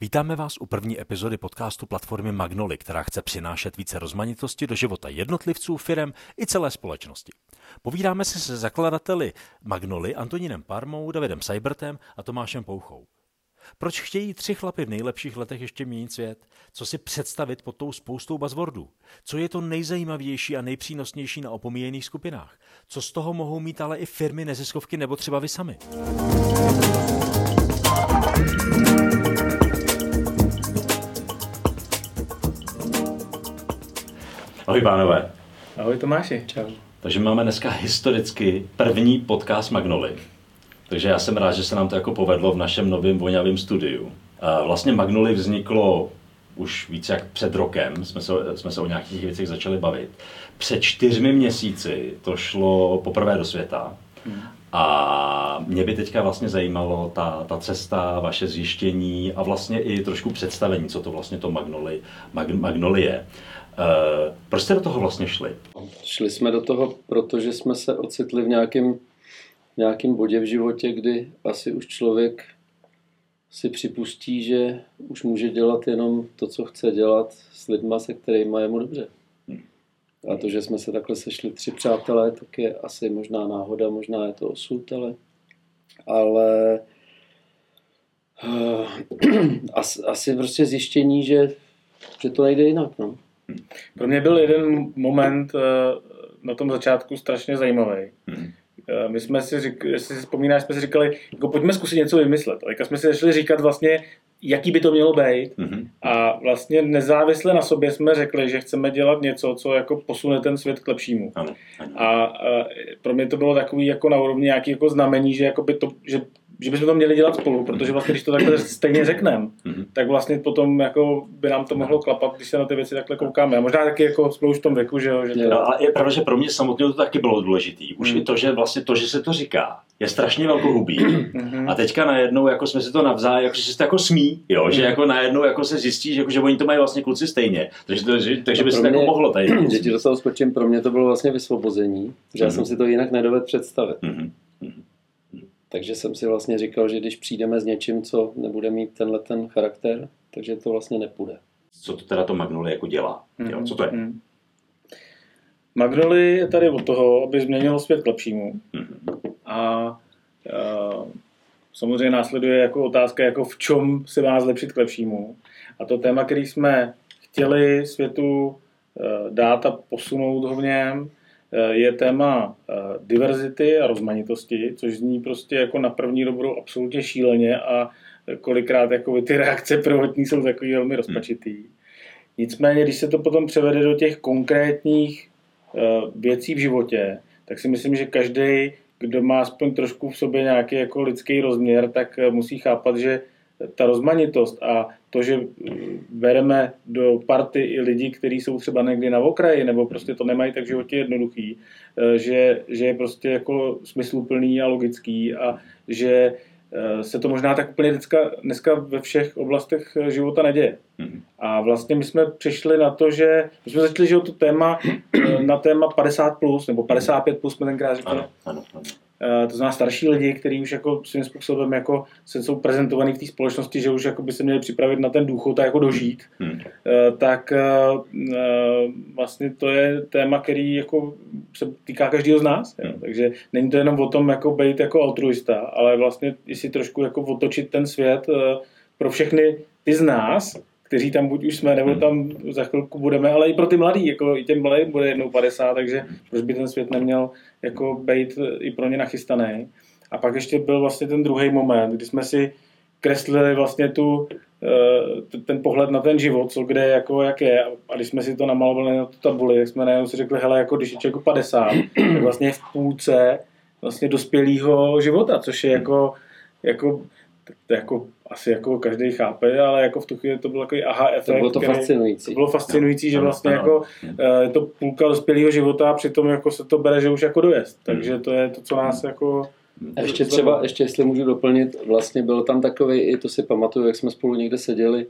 Vítáme vás u první epizody podcastu platformy Magnoli, která chce přinášet více rozmanitosti do života jednotlivců, firem i celé společnosti. Povídáme si se zakladateli Magnoli Antonínem Parmou, Davidem Seibertem a Tomášem Pouchou. Proč chtějí tři chlapy v nejlepších letech ještě měnit svět? Co si představit pod tou spoustou buzzwordů? Co je to nejzajímavější a nejpřínosnější na opomíjených skupinách? Co z toho mohou mít ale i firmy, neziskovky nebo třeba vy sami? Ahoj pánové. Ahoj Tomáši. Čau. Takže máme dneska historicky první podcast Magnoli. Takže já jsem rád, že se nám to jako povedlo v našem novém vonavém studiu. A vlastně Magnoli vzniklo už více jak před rokem, jsme se, jsme se o nějakých věcech začali bavit. Před čtyřmi měsíci to šlo poprvé do světa. Hmm. A mě by teďka vlastně zajímalo ta, ta cesta, vaše zjištění a vlastně i trošku představení, co to vlastně to Magnoli, Mag, Magnoli je. Uh, proč jste do toho vlastně šli? Šli jsme do toho, protože jsme se ocitli v nějakém, nějakém bodě v životě, kdy asi už člověk si připustí, že už může dělat jenom to, co chce dělat s lidma, se kterými je mu dobře. A to, že jsme se takhle sešli tři přátelé, tak je asi možná náhoda, možná je to osud, ale, ale uh, asi, asi prostě zjištění, že, že to nejde jinak. No. Pro mě byl jeden moment uh, na tom začátku strašně zajímavý. Hmm. My jsme si říkali, jestli si vzpomínáš, jsme si říkali, jako pojďme zkusit něco vymyslet. A jsme si začali říkat vlastně, jaký by to mělo být. Mm-hmm. A vlastně nezávisle na sobě jsme řekli, že chceme dělat něco, co jako posune ten svět k lepšímu. Ano, ano. A, a pro mě to bylo takový jako na úrovni nějaký jako znamení, že, jako by to, že že bychom to měli dělat spolu, protože vlastně, když to takhle stejně řekneme, mm-hmm. tak vlastně potom jako by nám to mohlo klapat, když se na ty věci takhle koukáme. A možná taky jako jsme už v tom věku, že jo. Že to... no, ale je pravda, že pro mě samotně to taky bylo důležité. Už mm. i to, že vlastně to, že se to říká, je strašně velkohubý. Mm-hmm. A teďka najednou jako jsme si to navzájem, jako, že se to jako smí, jo, mm. že jako najednou jako se zjistí, že, jako, že oni to mají vlastně kluci stejně. Takže, to, že, takže by se to jako mohlo tady. Že ti do toho skočím, pro mě to bylo vlastně vysvobození, že mm. já jsem si to jinak nedovedl představit. Mm-hmm. Takže jsem si vlastně říkal, že když přijdeme s něčím, co nebude mít tenhle ten charakter, takže to vlastně nepůjde. Co to teda to Magnoli jako dělá? Mm-hmm. Jo, co to je? Mm-hmm. Magnoli je tady od toho, aby změnilo svět k lepšímu. Mm-hmm. A, a samozřejmě následuje jako otázka, jako v čem se má zlepšit k lepšímu. A to téma, který jsme chtěli světu eh, dát a posunout ho v něm, je téma eh, diverzity a rozmanitosti, což zní prostě jako na první dobrou absolutně šíleně a kolikrát jako ty reakce prvotní jsou takový velmi rozpačitý. Nicméně, když se to potom převede do těch konkrétních eh, věcí v životě, tak si myslím, že každý, kdo má aspoň trošku v sobě nějaký jako lidský rozměr, tak musí chápat, že ta rozmanitost a to, že bereme do party i lidi, kteří jsou třeba někdy na okraji, nebo prostě to nemají tak v životě jednoduchý, eh, že, že je prostě jako smysluplný a logický a že eh, se to možná tak úplně dneska, dneska ve všech oblastech života neděje. Mm-hmm. A vlastně my jsme přišli na to, že my jsme začali, že to téma eh, na téma 50+, plus, nebo 55+, plus jsme tenkrát říkali. Ano, ano, ano. Eh, to znamená starší lidi, kteří už jako svým způsobem jako se jsou prezentovaní v té společnosti, že už jako by se měli připravit na ten důchod a jako dožít, hmm. Eh, tak eh, vlastně to je téma, který jako se týká každého z nás. Jo. Hmm. Takže není to jenom o tom jako být jako altruista, ale vlastně i si trošku jako otočit ten svět pro všechny ty z nás, kteří tam buď už jsme, nebo hmm. tam za chvilku budeme, ale i pro ty mladý, jako i těm mladým bude jednou 50, takže proč by ten svět neměl jako být i pro ně nachystaný. A pak ještě byl vlastně ten druhý moment, kdy jsme si kreslili vlastně tu, eh, ten pohled na ten život, co kde jako jak je. A když jsme si to namalovali na tu tabuli, tak jsme najednou si řekli, hele, jako když je člověk 50, tak vlastně v půlce vlastně dospělého života, což je jako, jako, jako asi jako každý chápe, ale jako v tu chvíli to byl takový aha efekt. To bylo to který, fascinující. To bylo fascinující, no, že vlastně no, jako no. je to půlka dospělého života a přitom jako se to bere, že už jako dojezd. Hmm. Takže to je to, co nás jako a ještě třeba, ještě jestli můžu doplnit, vlastně byl tam takový, i to si pamatuju, jak jsme spolu někde seděli,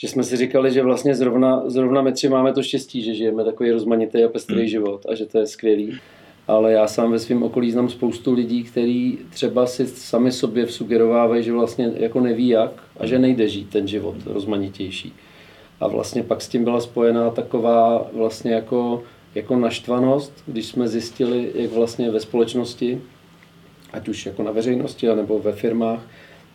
že jsme si říkali, že vlastně zrovna, zrovna my tři máme to štěstí, že žijeme takový rozmanitý a pestrý hmm. život a že to je skvělý. Ale já sám ve svém okolí znám spoustu lidí, kteří třeba si sami sobě sugerovávají, že vlastně jako neví jak a že nejde žít ten život rozmanitější. A vlastně pak s tím byla spojená taková vlastně jako, jako naštvanost, když jsme zjistili, jak vlastně ve společnosti, ať už jako na veřejnosti, nebo ve firmách,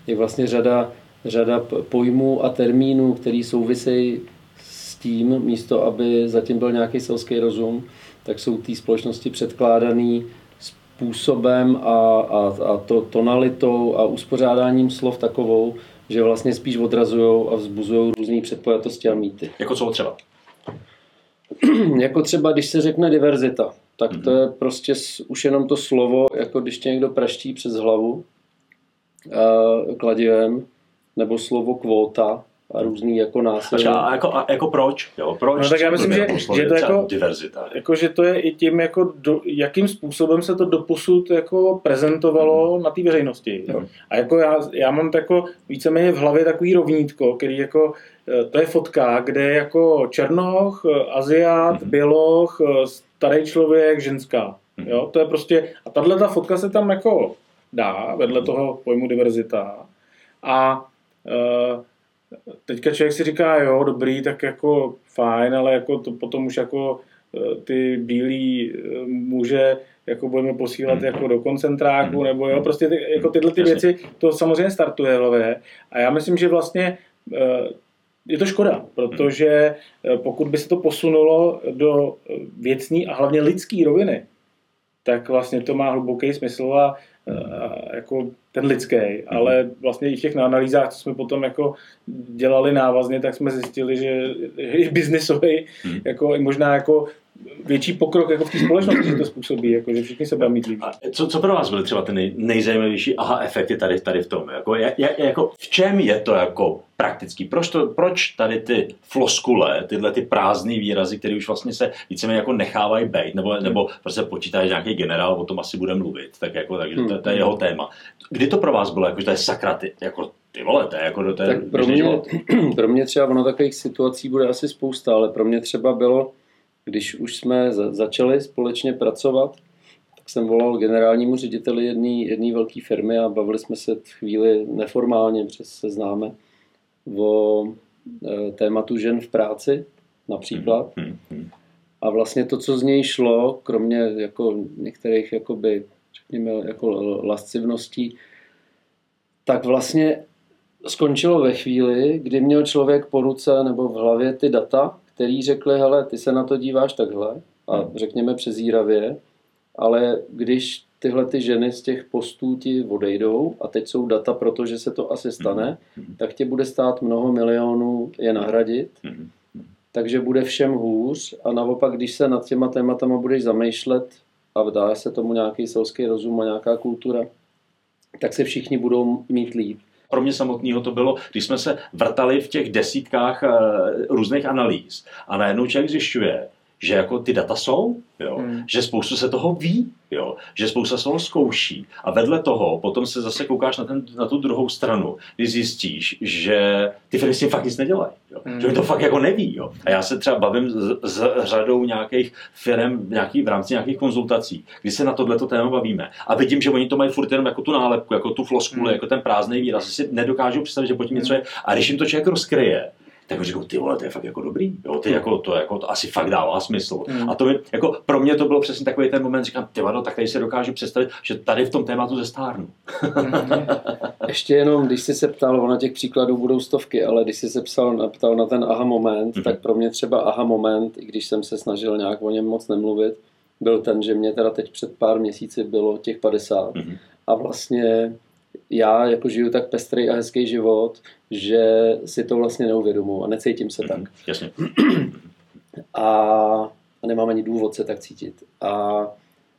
je vlastně řada, řada pojmů a termínů, který souvisejí s tím, místo aby zatím byl nějaký selský rozum, tak jsou té společnosti předkládaný způsobem a, a, a to tonalitou a uspořádáním slov takovou, že vlastně spíš odrazují a vzbuzují různé předpojatosti a mýty. Jako co třeba? jako třeba, když se řekne diverzita, tak to je prostě už jenom to slovo, jako když tě někdo praští přes hlavu uh, kladivem, nebo slovo kvóta, a různý jako násilí. A jako, a jako proč? Jo, proč? No tak já myslím, že, že to jako, diverzita. Jako, že to je i tím, jako do, jakým způsobem se to doposud jako prezentovalo mm. na té veřejnosti. Jo. A jako já, já mám jako víceméně v hlavě takový rovnítko, který jako, eh, to je fotka, kde je jako černoch, eh, aziat, mm. běloch, eh, starý člověk, ženská. Mm. Jo, to je prostě, a tahle ta fotka se tam jako dá vedle mm. toho pojmu diverzita. A uh, teďka člověk si říká, jo, dobrý, tak jako fajn, ale jako to potom už jako eh, ty bílí eh, muže jako budeme posílat mm. jako do koncentráku, mm. nebo jo, prostě ty, jako tyhle ty věci, to samozřejmě startuje hlavě. A já myslím, že vlastně eh, je to škoda, protože pokud by se to posunulo do věcní a hlavně lidský roviny, tak vlastně to má hluboký smysl a jako ten lidský, mm-hmm. ale vlastně i v těch analýzách, co jsme potom jako dělali návazně, tak jsme zjistili, že i biznisový, mm-hmm. jako i možná jako větší pokrok jako v té společnosti to způsobí, jako, že všichni se budou mít líp. A co, co pro vás byly třeba ty nej, nejzajímavější aha efekty tady, tady v tom? Jako, je, je, jako, v čem je to jako praktický? Proč, to, proč tady ty floskule, tyhle ty prázdné výrazy, které už vlastně se víceméně jako nechávají být, nebo, nebo prostě počítá, že nějaký generál o tom asi bude mluvit, tak jako, takže to, to, je jeho téma. Kdy to pro vás bylo, jako, že to je sakra, ty, jako, ty vole, to je jako to je tak pro mě, pro mě třeba ono takových situací bude asi spousta, ale pro mě třeba bylo, když už jsme začali společně pracovat, tak jsem volal generálnímu řediteli jedné velké firmy a bavili jsme se chvíli neformálně, přes se známe, o e, tématu žen v práci například. Hmm, hmm, hmm. A vlastně to, co z něj šlo, kromě jako některých jakoby, řekněme, jako lascivností, tak vlastně skončilo ve chvíli, kdy měl člověk po ruce nebo v hlavě ty data, který řekli, hele, ty se na to díváš takhle a hmm. řekněme přezíravě, ale když tyhle ty ženy z těch postů ti odejdou a teď jsou data, protože se to asi stane, hmm. tak tě bude stát mnoho milionů je nahradit, hmm. takže bude všem hůř a naopak, když se nad těma tématama budeš zamýšlet a dá se tomu nějaký selský rozum a nějaká kultura, tak se všichni budou mít líp. Pro mě samotného to bylo, když jsme se vrtali v těch desítkách eh, různých analýz. A najednou člověk zjišťuje, že jako ty data jsou, jo? Hmm. že spoustu se toho ví, jo? že spousta se toho zkouší a vedle toho potom se zase koukáš na, ten, na tu druhou stranu, kdy zjistíš, že ty firmy si fakt nic nedělají, jo? Hmm. že to fakt jako neví. Jo? A já se třeba bavím s, s řadou nějakých firm nějaký, v rámci nějakých konzultací, kdy se na tohleto téma bavíme a vidím, že oni to mají furt jenom jako tu nálepku, jako tu floskuli, hmm. jako ten prázdný výraz, si nedokážu představit, že pod tím něco je a když jim to člověk rozkryje, tak říkám, ty vole, to je fakt jako dobrý, jo, ty jako, to, jako, to asi fakt dává smysl. Mm. A to mi, jako, pro mě to bylo přesně takový ten moment, říkám, ty vado, tak tady si dokážu představit, že tady v tom tématu zestárnu. Ještě jenom, když jsi se ptal, ono těch příkladů budou stovky, ale když jsi se psal, ptal na ten aha moment, mm. tak pro mě třeba aha moment, i když jsem se snažil nějak o něm moc nemluvit, byl ten, že mě teda teď před pár měsíci bylo těch 50 mm. a vlastně já jako žiju tak pestrý a hezký život, že si to vlastně neuvědomuji a necítím se tak. Mm, jasně. A, a nemám ani důvod se tak cítit. A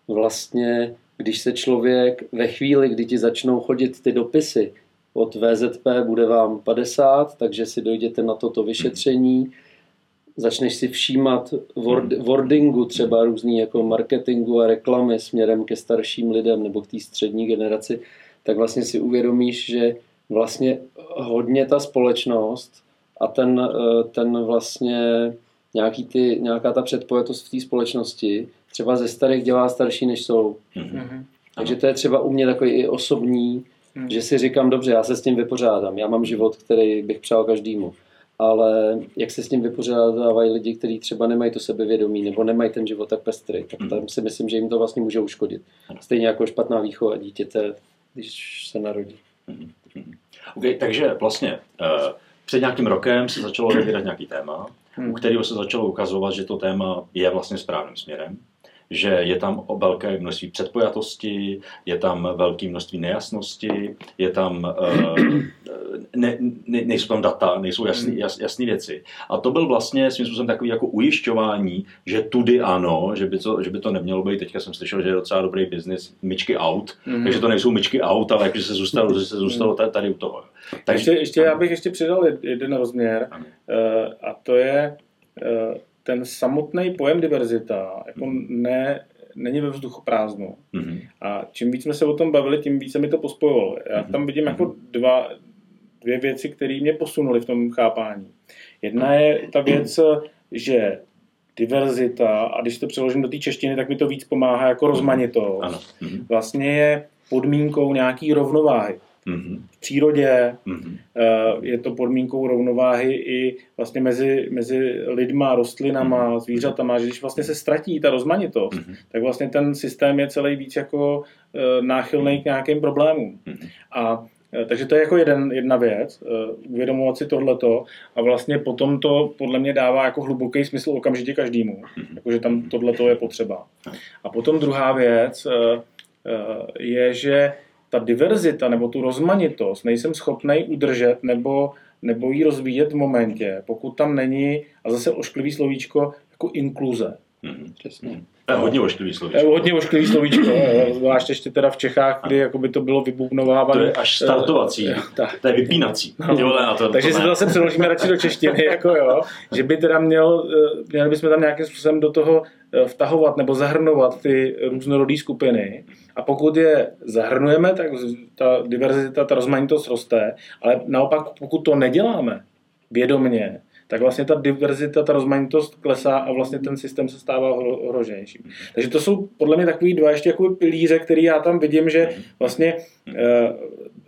vlastně, když se člověk ve chvíli, kdy ti začnou chodit ty dopisy, od VZP bude vám 50, takže si dojděte na toto vyšetření, začneš si všímat word, wordingu třeba různý jako marketingu a reklamy směrem ke starším lidem nebo k té střední generaci, tak vlastně si uvědomíš, že vlastně hodně ta společnost a ten, eh, ten vlastně nějaký ty, nějaká ta předpojetost v té společnosti třeba ze starých dělá starší, než jsou. Mhm. Takže to je třeba u mě takový i osobní, Mhm. že si říkám, dobře, já se s tím vypořádám, já mám život, který bych přál každému. Ale jak se s tím vypořádávají lidi, kteří třeba nemají to sebevědomí nebo nemají ten život tak pestrý, tak tam si myslím, že jim to vlastně může uškodit. Stejně jako špatná výchova dítěte, když se narodí. Okay, takže vlastně uh, před nějakým rokem se začalo vybírat nějaký téma, Hmm. u kterého se začalo ukazovat, že to téma je vlastně správným směrem, že je tam velké množství předpojatosti, je tam velké množství nejasnosti, je tam, uh, ne, ne, nejsou tam data, nejsou jasné jas, jasný věci. A to byl vlastně svým způsobem takový jako ujišťování, že tudy ano, že by, to, že by to nemělo být. Teďka jsem slyšel, že je docela dobrý biznis myčky out, Mhm. takže to nejsou myčky out, ale jakože se zůstalo, že se zůstalo tady, tady u toho. Ještě, ještě já bych ještě přidal jed- jeden rozměr eh, a to je eh, ten samotný pojem diverzita jako ne, není ve vzduchoprázdnu. Mhm. A čím víc jsme se o tom bavili, tím více mi to pospojovalo. Já tam vidím jako dva, dvě věci, které mě posunuly v tom chápání. Jedna je ta věc, že diverzita, a když to přeložím do té češtiny, tak mi to víc pomáhá jako rozmanitost. Ano. Mhm. Vlastně je podmínkou nějaký rovnováhy. Mhm. V přírodě Mhm. eh, je to podmínkou rovnováhy i vlastně mezi, mezi lidma, rostlinama, zvířatama, že když vlastně se ztratí ta rozmanitost, tak vlastně ten systém je celý víc jako eh, náchylný k nějakým problémům. A eh, takže to je jako jeden, jedna věc, uvědomovat si tohleto a vlastně potom to podle mě dává jako hluboký smysl okamžitě každému, jakože tam tohleto je potřeba. A potom druhá věc je, že ta diverzita nebo tu rozmanitost nejsem schopný udržet nebo, nebo ji rozvíjet v momentě, pokud tam není, a zase ošklivý slovíčko, jako inkluze. Přesně. To je hodně ošklivý To je slovíčko. hodně ošklivý slovíčko, zvlášť ještě teda v Čechách, kdy jako by to bylo vybubnovávané. To je až startovací. Eh, tak. To je vypínací. Vole, na to, Takže to si to zase přeložíme radši do češtiny, jako jo, že by teda měl, eh, měli bychom tam nějakým způsobem do toho eh, vtahovat nebo zahrnovat ty různorodé skupiny. A pokud je zahrnujeme, tak ta diverzita, ta rozmanitost roste, ale naopak pokud to neděláme vědomně, tak vlastně ta diverzita, ta rozmanitost klesá a vlastně ten systém se stává hro- ohroženějším. Takže to jsou podle mě takový dva ještě jako pilíře, který já tam vidím, že vlastně eh,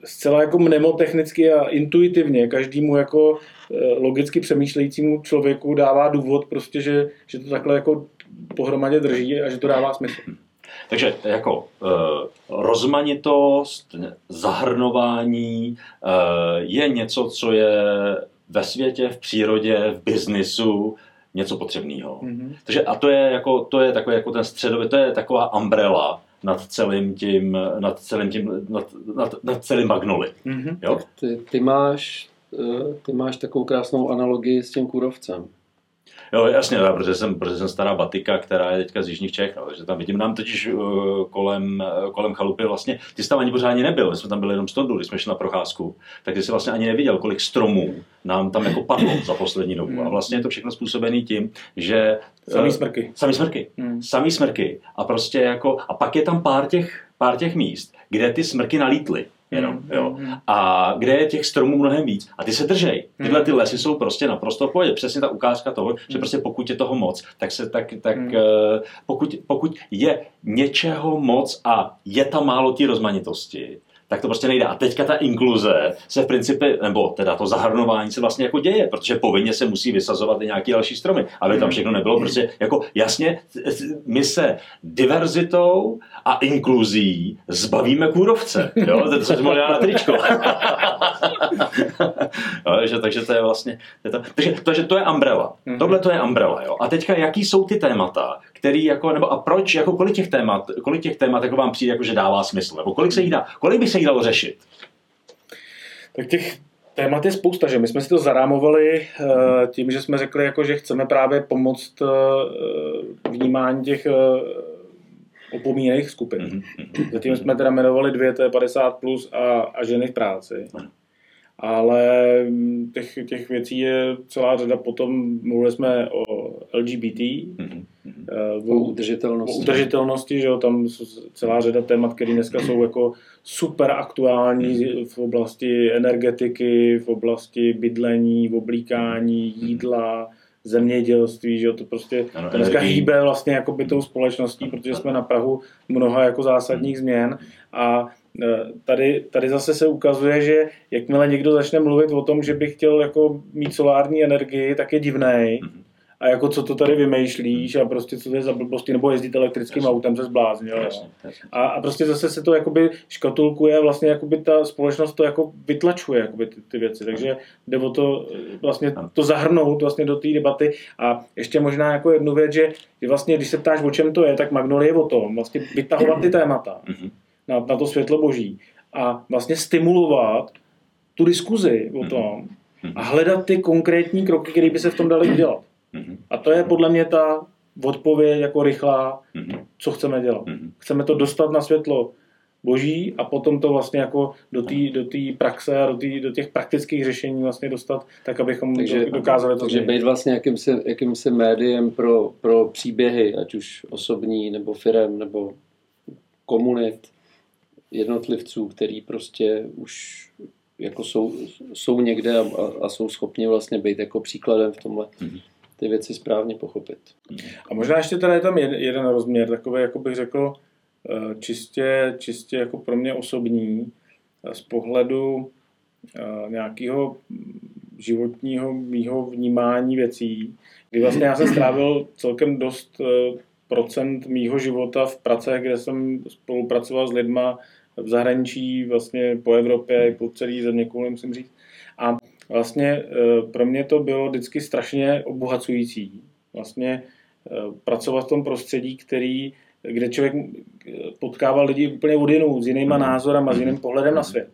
zcela jako mnemotechnicky a intuitivně každému jako eh, logicky přemýšlejícímu člověku dává důvod prostě, že, že to takhle jako pohromadě drží a že to dává smysl. Takže jako uh, rozmanitost, zahrnování uh, je něco, co je ve světě, v přírodě, v biznisu něco potřebného. Mhm. Takže a to je jako, to je takový jako ten středový, to je taková umbrella nad celým tím, nad celým tím, nad, nad, nad celým Magnoli. Mhm. Jo? Ty, ty, máš, eh, ty máš takovou krásnou analogii s tím kůrovcem. Jo, jasně, já, protože jsem, protože jsem stará batika, která je teďka z Jižních Čech, no, takže tam vidím, nám totiž uh, kolem, uh, kolem chalupy vlastně, ty jsi tam ani pořádně nebyl, my jsme tam byli jenom stondu, když jsme šli na procházku, tak ty jsi vlastně ani neviděl, kolik stromů nám tam jako padlo za poslední dobu. A vlastně je to všechno způsobené tím, že... Samý eh, smrky. Samý smrky. Hmm. Samý smrky. A prostě jako, a pak je tam pár těch, pár těch míst, kde ty smrky nalítly. Jenom, Hmm, jo. hmm. A kde je těch stromů mnohem víc. A ty se držej. Tyhle ty lesy jsou prostě naprosto v pohodě. Přesně ta ukázka toho, že prostě pokud je toho moc, tak se tak, tak eh, pokud, pokud je něčeho moc a je tam málo té rozmanitosti, tak to prostě nejde. A teďka ta inkluze se v principu, nebo teda to zahrnování se vlastně jako děje, protože povinně se musí vysazovat i nějaký další stromy, aby tam všechno nebylo. Prostě jako jasně, my se diverzitou a inkluzí zbavíme kůrovce. Jo? To se mohli na tričko. jo, že, takže to je vlastně... Je to, takže, takže to je umbrella. Mhm. Tohle to je umbrella. Jo? A teďka, jaký jsou ty témata, který jako, nebo a proč, jako kolik těch témat, kolik těch témat jako vám přijde, jako, že dává smysl, nebo kolik se jich dá, kolik by se jich dalo řešit? Tak těch témat je spousta, že my jsme si to zarámovali eh, tím, že jsme řekli, jako, že chceme právě pomoct eh, vnímání těch eh, opomíjených skupin. Mhm, Zatím jsme teda jmenovali dvě, to je 50 plus a, a ženy v práci. Ale mm, těch, těch věcí je celá řada. Potom mluvili jsme o LGBT, mhm, mhm. eh, O o, udržitelnosti. o udržitelnosti, že jo, tam jsou celá řada témat, které dneska jsou jako super aktuální v oblasti energetiky, v oblasti bydlení, v oblíkání, jídla, zemědělství, že jo, to prostě Ano, to dneska hýbe vlastně jako by tou společností, protože jsme na Prahu mnoha jako zásadních změn a tady, tady zase se ukazuje, že jakmile někdo začne mluvit o tom, že by chtěl jako mít solární energii, tak je divnej. A jako co to tady vymýšlíš a prostě co to je za blbosti, nebo jezdit elektrickým Jasně. autem se zbláznil. Jasně, jasně. A, a prostě zase se to jakoby škatulkuje vlastně jakoby ta společnost to jako vytlačuje jakoby ty, ty věci. Takže jde o to eh, vlastně to zahrnout vlastně do té debaty. A ještě možná jako jednu věc, že, že vlastně když se ptáš, o čem to je, tak Magnolie je o tom vlastně vytahovat ty témata Mhm. Na, na to světlo boží a vlastně stimulovat tu diskuzi o tom a hledat ty konkrétní kroky, které by se v tom daly udělat. Mhm. A to je podle mě ta odpověď jako rychlá, Mhm. co chceme dělat. Mhm. Chceme to dostat na světlo boží a potom to vlastně jako do té do praxe a do, tý, do těch praktických řešení vlastně dostat, tak abychom Takže, do, dokázali to takže být vlastně jakýmsi, jakýmsi médiem pro, pro příběhy, ať už osobní, nebo firem, nebo komunit, jednotlivců, který prostě už jako jsou, jsou někde a, a, jsou schopni vlastně být jako příkladem v tomhle Mhm. ty věci správně pochopit. A možná ještě tady je tam jeden, jeden rozměr, takový, jako bych řekl, eh, čistě, čistě jako pro mě osobní, eh, z pohledu eh, nějakého životního mýho vnímání věcí, kdy vlastně já jsem strávil celkem dost procent mýho života v pracech, kde jsem spolupracoval s lidma v zahraničí, vlastně po Evropě, po celé země kouli, musím říct. A vlastně eh, pro mě to bylo vždycky strašně obohacující. Vlastně eh, pracovat v tom prostředí, který, kde člověk eh, potkával lidi úplně od jinů, s jinýma názorama, s jiným pohledem na svět.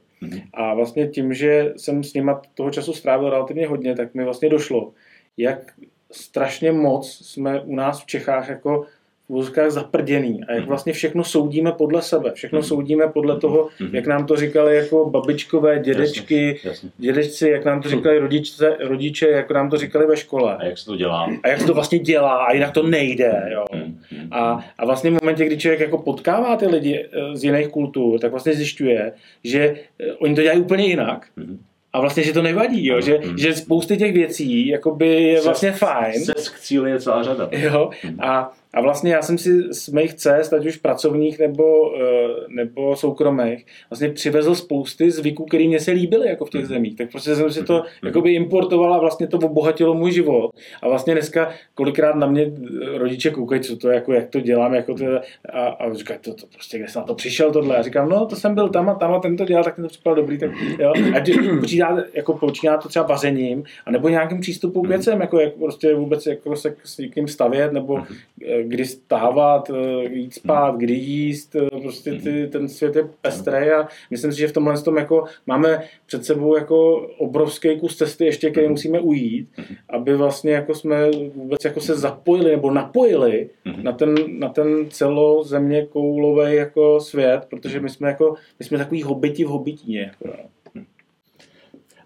A vlastně tím, že jsem s nima toho času strávil relativně hodně, tak mi vlastně došlo, jak strašně moc jsme u nás v Čechách jako v úzkách zaprděný a jak vlastně všechno soudíme podle sebe. Všechno soudíme podle toho, jak nám to říkali jako babičkové, dědečky, dědečci, jak nám to říkali rodiče, rodiče, jak nám to říkali ve škole. A jak se to dělá? A jak se to vlastně dělá a jinak to nejde. Jo. Mhm. Mhm. A, a vlastně v momentě, kdy člověk jako potkává ty lidi eh, z jiných kultur, tak vlastně zjišťuje, že eh, oni to dělají úplně jinak. Mhm. A vlastně, že to nevadí, jo? Že, Mhm. že spousty těch věcí jakoby je Se- vlastně fajn. Cest k cíli je celá řada. Jo? A, a vlastně já jsem si z mých cest, ať už pracovních nebo, eh, nebo soukromých, vlastně přivezl spousty zvyků, které mě se líbily jako v těch zemích. Tak prostě jsem si to jakoby importoval a vlastně to obohatilo můj život. A vlastně dneska kolikrát na mě rodiče koukají, co to jako, jak to dělám, jako to, a, a říkají, to, to prostě, kde jsi na to přišel tohle. A říkám, no to jsem byl tam a tam a ten to dělal, tak mi to připadalo dobrý. Tak, jo. A počítá, jako počíná to třeba vařením, a nebo nějakým přístupem k věcem, jako jak prostě vůbec jako se s někým stavět, nebo eh, kdy stávat, eh, jít spát, kdy jíst, eh, prostě ty, ten svět je pestrý a myslím si, že v tomhle tom jako máme před sebou jako obrovský kus cesty ještě, který musíme ujít, aby vlastně jako jsme vůbec jako se zapojili nebo napojili na ten, na ten celozemě koulový jako svět, protože my jsme jako, my jsme takový hobiti v hobitíně. Jako, no.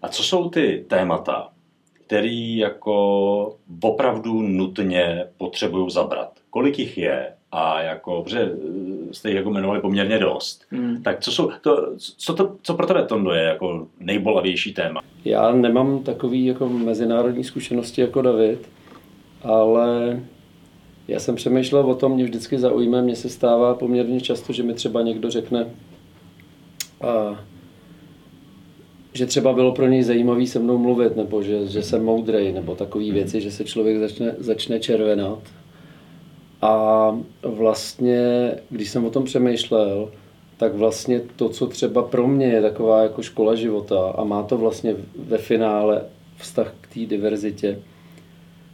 A co jsou ty témata, který jako opravdu nutně potřebují zabrat? Kolik jich je? A jako, protože eh, jste jich jako jmenovali poměrně dost. Hmm. Tak co, jsou, to, co, to, co pro tebe Tondo je jako nejbolavější téma? Já nemám takový jako mezinárodní zkušenosti jako David, ale já jsem přemýšlel o tom, mě vždycky zaujme, mně se stává poměrně často, že mi třeba někdo řekne, a, že třeba bylo pro něj zajímavý se mnou mluvit, nebo že, že jsem moudrej, nebo takové věci, že se člověk začne, začne červenat. A vlastně, když jsem o tom přemýšlel, tak vlastně to, co třeba pro mě je taková jako škola života a má to vlastně ve finále vztah k té diverzitě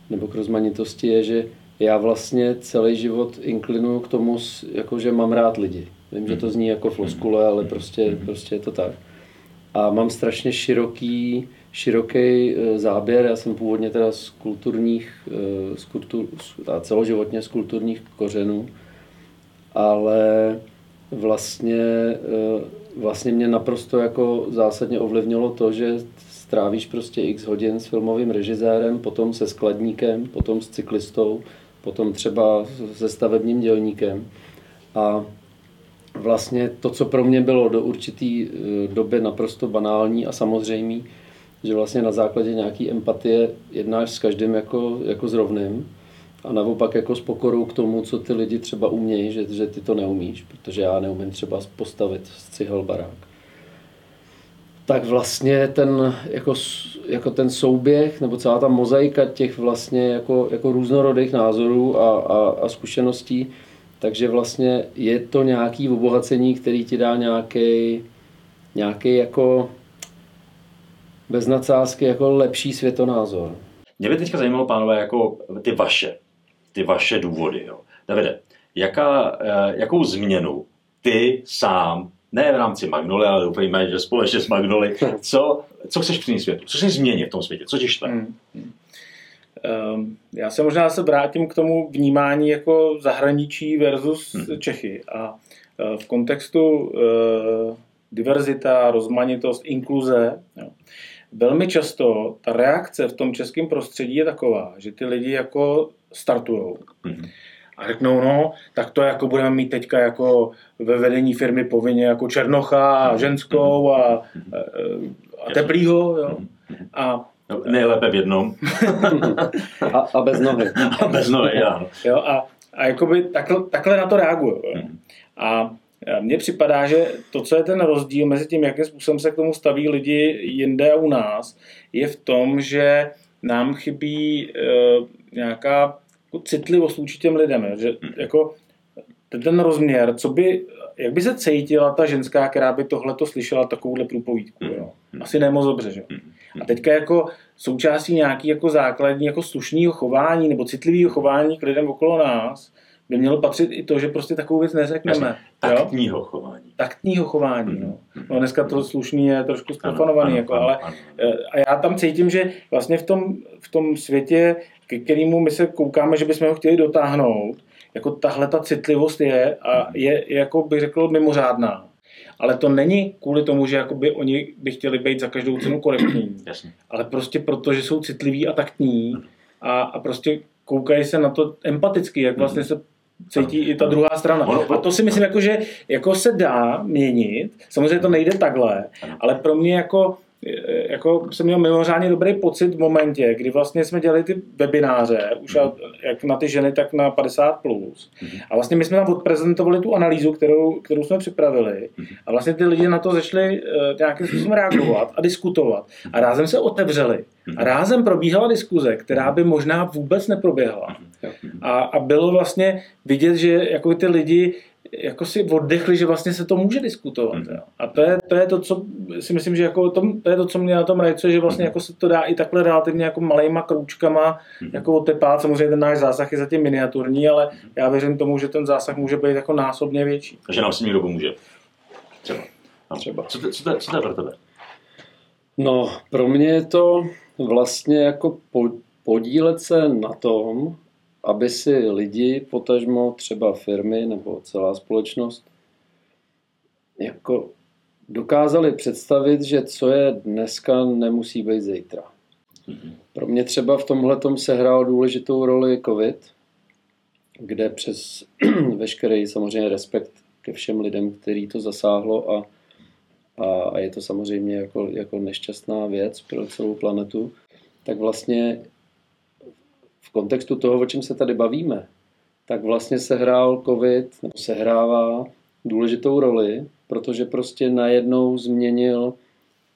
nebo k rozmanitosti, je, že já vlastně celý život inklinuju k tomu, jako že mám rád lidi. Vím, že to zní jako floskule, ale prostě, prostě je to tak. A mám strašně široký, široký eh, záběr. Já jsem původně teda z kulturních, eh, z kultur, a celoživotně z kulturních kořenů, ale vlastně, eh, vlastně mě naprosto jako zásadně ovlivnilo to, že strávíš prostě x hodin s filmovým režisérem, potom se skladníkem, potom s cyklistou, potom třeba se stavebním dělníkem. A vlastně to, co pro mě bylo do určité doby naprosto banální a samozřejmý, že vlastně na základě nějaké empatie jednáš s každým jako, jako s rovným a naopak jako s pokorou k tomu, co ty lidi třeba umějí, že, že ty to neumíš, protože já neumím třeba postavit z cihel barák. Tak vlastně ten, jako, jako ten souběh, nebo celá ta mozaika těch vlastně jako, jako různorodých názorů a, a, a zkušeností, takže vlastně je to nějaký obohacení, který ti dá nějaký, nějaký jako bez nadsázky jako lepší světonázor. Mě by teďka zajímalo, pánové, jako ty vaše, ty vaše důvody. Jo. Davide, jaká, eh, jakou změnu ty sám, ne v rámci Magnoly, ale doufejme, že společně s Magnoly, co, co chceš přinést světu? Co chceš změnit v tom světě? Co ti štve? Hmm. Um, já se možná se vrátím k tomu vnímání jako zahraničí versus hmm. Čechy. A uh, v kontextu uh, diverzita, rozmanitost, inkluze, jo, velmi často ta reakce v tom českém prostředí je taková, že ty lidi jako startujou. Mm-hmm. A řeknou, no, tak to jako budeme mít teďka jako ve vedení firmy povinně jako Černocha a mhm. ženskou a, mhm. a, a teplýho, jo. Mhm. A no, Nejlépe v jednom. a, a bez nohy. A bez nohy, ano. Jo, a, a jakoby takhle, takhle na to reagují. A mně připadá, že to, co je ten rozdíl mezi tím, jakým způsobem se k tomu staví lidi jinde a u nás, je v tom, že nám chybí e, nějaká jako citlivost vůči těm lidem. Že, hmm. jako, ten rozměr, co by, jak by se cítila ta ženská, která by tohle to slyšela, takovouhle průpovídku. Jo? Hmm. Asi nemoc dobře, že? Hmm. A teďka jako součástí nějaký jako základní jako slušného chování nebo citlivého chování k lidem okolo nás, by mělo patřit i to, že prostě takovou věc neřekneme. Taktního jo? chování. Taktního chování, no. no. dneska to slušný je trošku sprofanovaný, jako, ano, ale ano. Eh, a já tam cítím, že vlastně v tom, v tom světě, ke kterému my se koukáme, že bychom ho chtěli dotáhnout, jako tahle ta citlivost je a je, je jako bych řekl, mimořádná. Ale to není kvůli tomu, že jakoby oni by chtěli být za každou cenu korektní. Jasně. Ale prostě proto, že jsou citliví a taktní a, a prostě koukají se na to empaticky, jak vlastně se cítí i ta druhá strana. A to si myslím, jako, že jako se dá měnit. Samozřejmě to nejde takhle, ale pro mě jako jako jsem měl mimořádně dobrý pocit v momentě, kdy vlastně jsme dělali ty webináře, už mm. jak na ty ženy, tak na 50+. Plus. Mm. A vlastně my jsme tam odprezentovali tu analýzu, kterou, kterou jsme připravili. Mm. A vlastně ty lidi na to začali uh, nějakým způsobem reagovat a diskutovat. A rázem se otevřeli. A rázem probíhala diskuze, která by možná vůbec neproběhla. A, a bylo vlastně vidět, že jako ty lidi jako si oddechli, že vlastně se to může diskutovat. Mm. Jo. A to je, to je to, co si myslím, že jako to, to je to, co mě na tom rajcuje, že vlastně jako se to dá i takhle relativně jako malejma kroučkama mm. jako otepát. Samozřejmě ten náš zásah je zatím miniaturní, ale já věřím tomu, že ten zásah může být jako násobně větší. Takže nám si někdo pomůže. Třeba. No. Třeba. Co, to, co, to, co to je pro tebe? No, pro mě je to vlastně jako podílet se na tom, aby si lidi, potažmo třeba firmy nebo celá společnost, jako dokázali představit, že co je dneska, nemusí být zítra. Pro mě třeba v tomhle se hrál důležitou roli COVID, kde přes veškerý samozřejmě respekt ke všem lidem, který to zasáhlo a, a, a je to samozřejmě jako, jako nešťastná věc pro celou planetu, tak vlastně kontextu toho, o čem se tady bavíme, tak vlastně se hrál COVID, nebo se hrává důležitou roli, protože prostě najednou změnil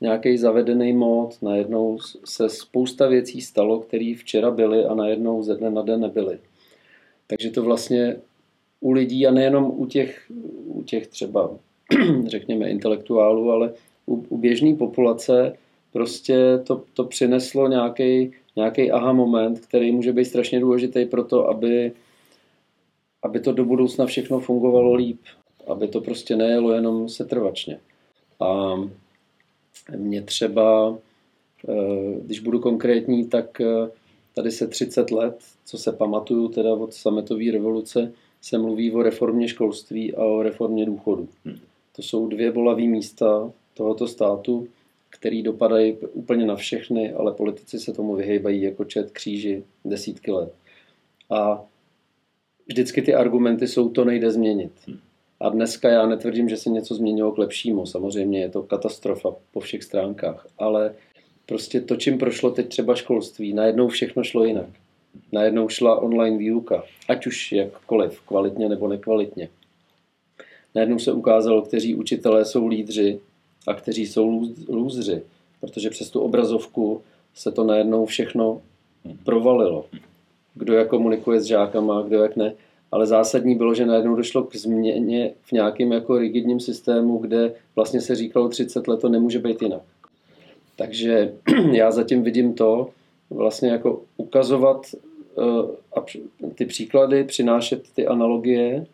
nějaký zavedený mód, najednou se spousta věcí stalo, které včera byly a najednou ze dne na den nebyly. Takže to vlastně u lidí a nejenom u těch, u těch třeba, řekněme, intelektuálů, ale u, u běžné populace prostě to, to přineslo nějaký nějaký aha moment, který může být strašně důležitý pro to, aby, aby to do budoucna všechno fungovalo líp. Aby to prostě nejelo jenom setrvačně. A mě třeba, eh, když budu konkrétní, tak eh, tady se 30 let, co se pamatuju teda od sametové revoluce, se mluví o reformě školství a o reformě důchodu. Hmm. To jsou dvě bolavé místa tohoto státu, který dopadají úplně na všechny, ale politici se tomu vyhejbají jako čet kříži desítky let. A vždycky ty argumenty jsou, to nejde změnit. A dneska já netvrdím, že se něco změnilo k lepšímu. Samozřejmě je to katastrofa po všech stránkách, ale prostě to, čím prošlo teď třeba školství, najednou všechno šlo jinak. Najednou šla online výuka, ať už jakkoliv, kvalitně nebo nekvalitně. Najednou se ukázalo, kteří učitelé jsou lídři a kteří jsou lůzři, protože přes tu obrazovku se to najednou všechno provalilo. Kdo jak komunikuje s žákama, kdo jak ne. Ale zásadní bylo, že najednou došlo k změně v nějakém jako rigidním systému, kde vlastně se říkalo 30 let to nemůže být jinak. Takže já zatím vidím to, vlastně jako ukazovat uh, ty příklady, přinášet ty analogie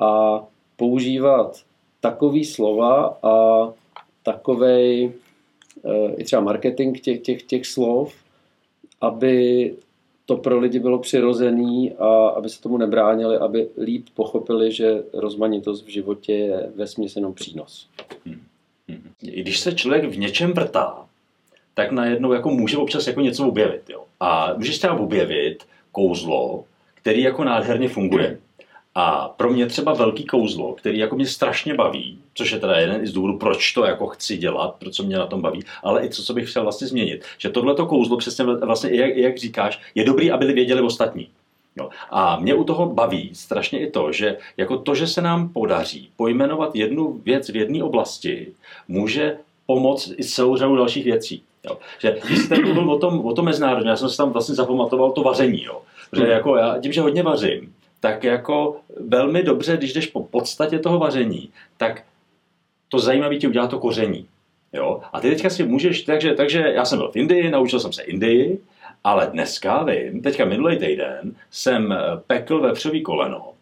a používat takový slova a takovej uh, i třeba marketing těch, těch, těch slov, aby to pro lidi bylo přirozený a aby se tomu nebránili, aby líp pochopili, že rozmanitost v životě je ve jenom přínos. Hmm. Hmm. Když se člověk v něčem vrtá, tak najednou jako může občas jako něco objevit. Jo. A můžeš třeba objevit kouzlo, který jako nádherně funguje. A pro mě třeba velký kouzlo, který jako mě strašně baví, což je teda jeden z důvodů, proč to jako chci dělat, proč mě na tom baví, ale i to, co bych chtěl vlastně změnit. Že tohleto kouzlo, přesně vlastně, jak, jak říkáš, je dobrý, aby věděli ostatní. Jo. A mě u toho baví strašně i to, že jako to, že se nám podaří pojmenovat jednu věc v jedné oblasti, může pomoct i celou řadu dalších věcí. Jo. Že když jste mluvil o tom, o tom mezinárodně, já jsem si tam vlastně zapamatoval to vaření. Jo. Že hmm. jako já, tím, že hodně vařím, tak jako velmi dobře, když jdeš po podstatě toho vaření, tak to zajímavé ti udělá to koření. Jo? A ty teďka si můžeš, takže, takže já jsem byl v Indii, naučil jsem se Indii, ale dneska vím, teďka minulý týden jsem pekl vepřový koleno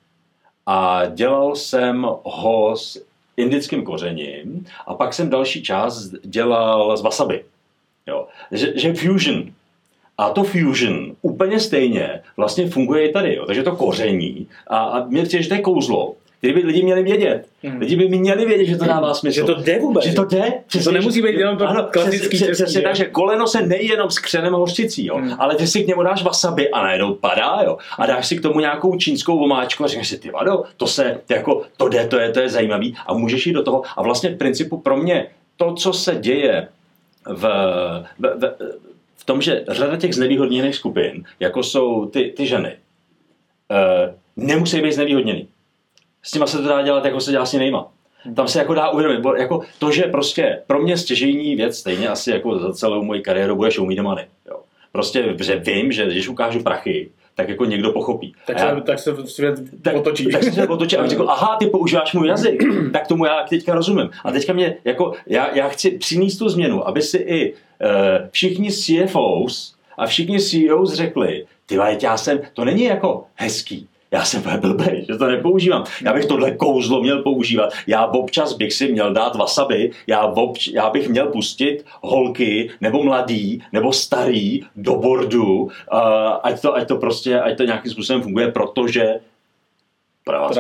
a dělal jsem ho s indickým kořením a pak jsem další část dělal z wasabi. Jo? Že, že fusion. A to fusion úplně stejně vlastně funguje i tady. Jo? Takže to koření a, a mě přijde, že to je kouzlo, který by lidi měli vědět. Hmm. Lidi by měli vědět, že to dává smysl. Že to jde vůbec. Že to jde. Že to nemusí být jenom to ano, klasický přesně, přesně tak, že koleno se nejí jenom s křenem a hořčicí, jo. Hmm. ale ty si k němu dáš wasabi a najednou padá, jo. A dáš si k tomu nějakou čínskou vomáčku a řekneš si, ty vado, to se, to jako, to jde, to je, to je zajímavý a můžeš jít do toho. A vlastně v principu pro mě to, co se děje v, v, v, v tom, že řada těch znevýhodněných skupin, jako jsou ty, ty ženy, uh, nemusí být znevýhodněný. S těma se to dá dělat, jako se dělá s jinýma. Tam se jako dá uvědomit, jako to, že prostě pro mě stěžejní věc, stejně asi jako za celou moji kariéru, bude show me money. Jo. Prostě vím, že když ukážu prachy, tak jako někdo pochopí. Tak, se, já, tak se svět tak, otočí. Tak se svět otočí a řekl, aha, ty používáš můj jazyk, tak tomu já teďka rozumím. A teďka mě, jako, já, já chci přinést tu změnu, aby si i uh, všichni CFOs a všichni CEOs řekli, ty já jsem, to není jako hezký, já jsem blbý, že to nepoužívám. Já bych tohle kouzlo měl používat. Já občas bych si měl dát wasabi, já, obč, já bych měl pustit holky, nebo mladý, nebo starý do bordu, uh, ať, to, ať to prostě, ať to nějakým způsobem funguje, protože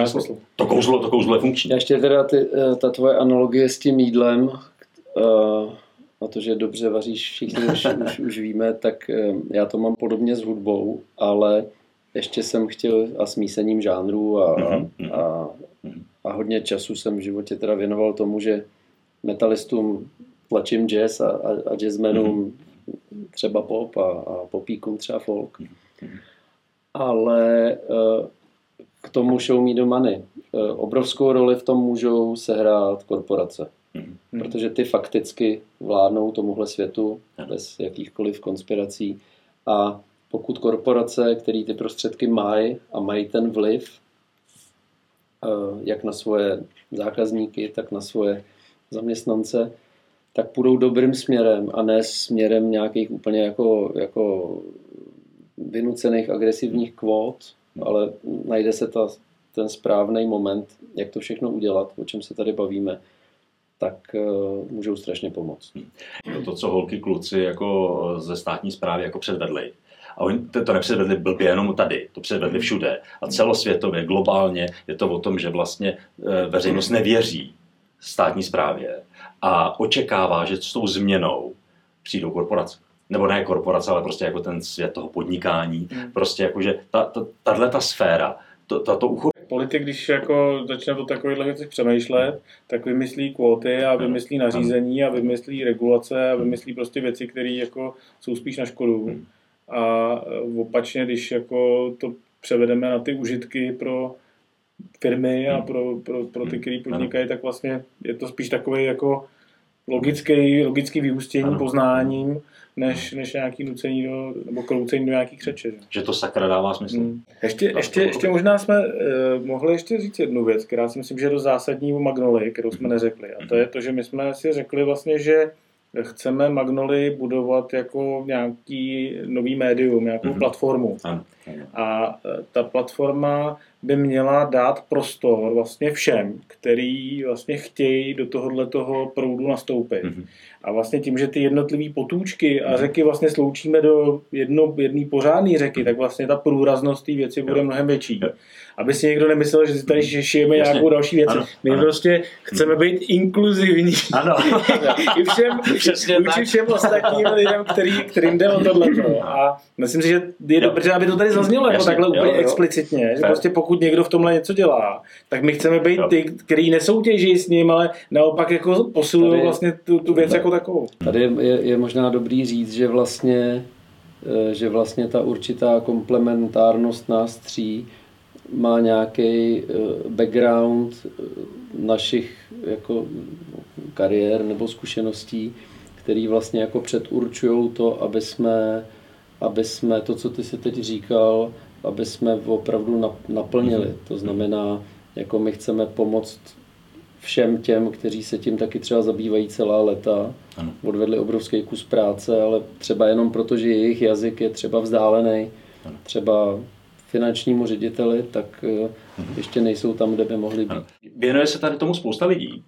smysl. To kouzlo, to kouzlo je funkční. Ještě teda ty, eh, ta tvoje analogie s tím jídlem, uh, na to, že dobře vaříš, všichni už, už, už víme, tak uh, já to mám podobně s hudbou, ale ještě jsem chtěl a smísením žánrů a, mm-hmm. a, a hodně času jsem v životě teda věnoval tomu, že metalistům tlačím jazz a, a, a jazzmenům mm-hmm. třeba pop a, a popíkům třeba folk. Mm-hmm. Ale uh, k tomu show me the money. Uh, obrovskou roli v tom můžou sehrát korporace. Mm-hmm. Protože ty fakticky vládnou tomuhle světu bez jakýchkoliv konspirací a pokud korporace, které ty prostředky mají a mají ten vliv, eh, jak na svoje zákazníky, tak na svoje zaměstnance, tak půjdou dobrým směrem a ne směrem nějakých úplně jako, jako vynucených agresivních kvót, ale najde se ta, ten správný moment, jak to všechno udělat, o čem se tady bavíme, tak uh, můžou strašně pomoct. To, co holky, kluci jako ze státní zprávy jako předvedli, a oni to nepředvedli blbě jenom tady, to předvedli všude. A celosvětově, globálně je to o tom, že vlastně e, veřejnost nevěří státní správě a očekává, že s tou změnou přijdou korporace. Nebo ne korporace, ale prostě jako ten svět toho podnikání, hmm. prostě jako, že ta, ta, tato sféra, to, tato politik, když jako začne o takovýchhle věcech přemýšlet, tak vymyslí kvóty a vymyslí nařízení a vymyslí regulace a vymyslí prostě věci, které jako jsou spíš na škodu. A opačně, když jako to převedeme na ty užitky pro firmy a pro, pro, pro ty, kteří podnikají, tak vlastně je to spíš takový jako logický, logický vyústění ano. poznáním, než, než nějaký nucení do, nebo kroucení do nějakých křeče. Že, že to sakra dává smysl. Hmm. Ještě, ještě, ještě možná jsme uh, mohli ještě říct jednu věc, která si myslím, že je do zásadní u Magnoli, kterou jsme neřekli. A to je to, že my jsme si řekli vlastně, že chceme Magnoli budovat jako nějaký nový médium, nějakou mm-hmm. platformu. Ano. A e, ta platforma by měla dát prostor vlastně všem, který vlastně chtějí do tohohle toho proudu nastoupit. Mm-hmm. A vlastně tím, že ty jednotlivé potůčky a mhm. řeky vlastně sloučíme do jedno, jedné pořádné řeky, tak vlastně ta průraznost té věci bude mnohem větší. Aby si někdo nemyslel, že si tady šijeme Jasně. nějakou další věc. Ano, My ano. prostě chceme být inkluzivní. Ano. I všem, vůči všem ostatním lidem, který, kterým jde o tohle. A myslím si, že je dobře, aby to tady zaznělo jako takhle úplně explicitně. Že prostě pokud někdo v tomhle něco dělá, tak my chceme být ty, který nesoutěží s ním, ale naopak jako posilují vlastně tu, tu věc jako takovou. Tady je, je možná dobrý říct, že vlastně eh, že vlastně ta určitá komplementárnost nás tří má nějaký eh, background eh, našich jako kariér nebo zkušeností, který vlastně jako předurčují to, aby jsme, aby jsme to, co ty si teď říkal, aby jsme opravdu naplnili. Mhm. To znamená, jako my chceme pomoct všem těm, kteří se tím taky třeba zabývají celá leta, ano. odvedli obrovský kus práce, ale třeba jenom proto, že jejich jazyk je třeba vzdálený, ano. třeba finančnímu řediteli, tak mhm. ještě nejsou tam, kde by mohli být. Ano. Věnuje se tady tomu spousta lidí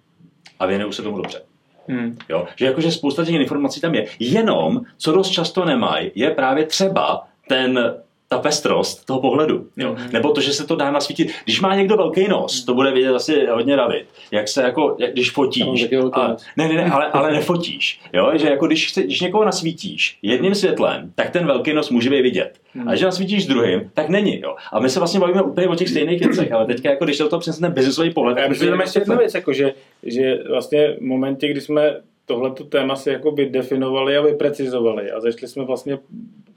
a věnují se tomu dobře. Hmm. Jo? Že jakože spousta těch informací tam je. Jenom, co dost často nemají, je právě třeba ten ta pestrost toho pohledu. Jo? Mm. Nebo to, že se to dá nasvítit. Když má někdo velký nos, mm. to bude vidět asi hodně ravit. Jak se jako, jak, když fotíš. A, ne, ne, ne, ale, ale nefotíš. Jo? Že jako když, chce, když někoho nasvítíš jedním světlem, tak ten velký nos může být vidět. Mm. A když nasvítíš druhým, tak není. Jo? A my se vlastně bavíme úplně o těch stejných věcech, ale teďka, jako, když se to přesně biznisový pohled. Já myslím, že ještě jedna věc, jako, že, že vlastně v momentě, kdy jsme tohleto téma si jako by definovali a vyprecizovali a začali jsme vlastně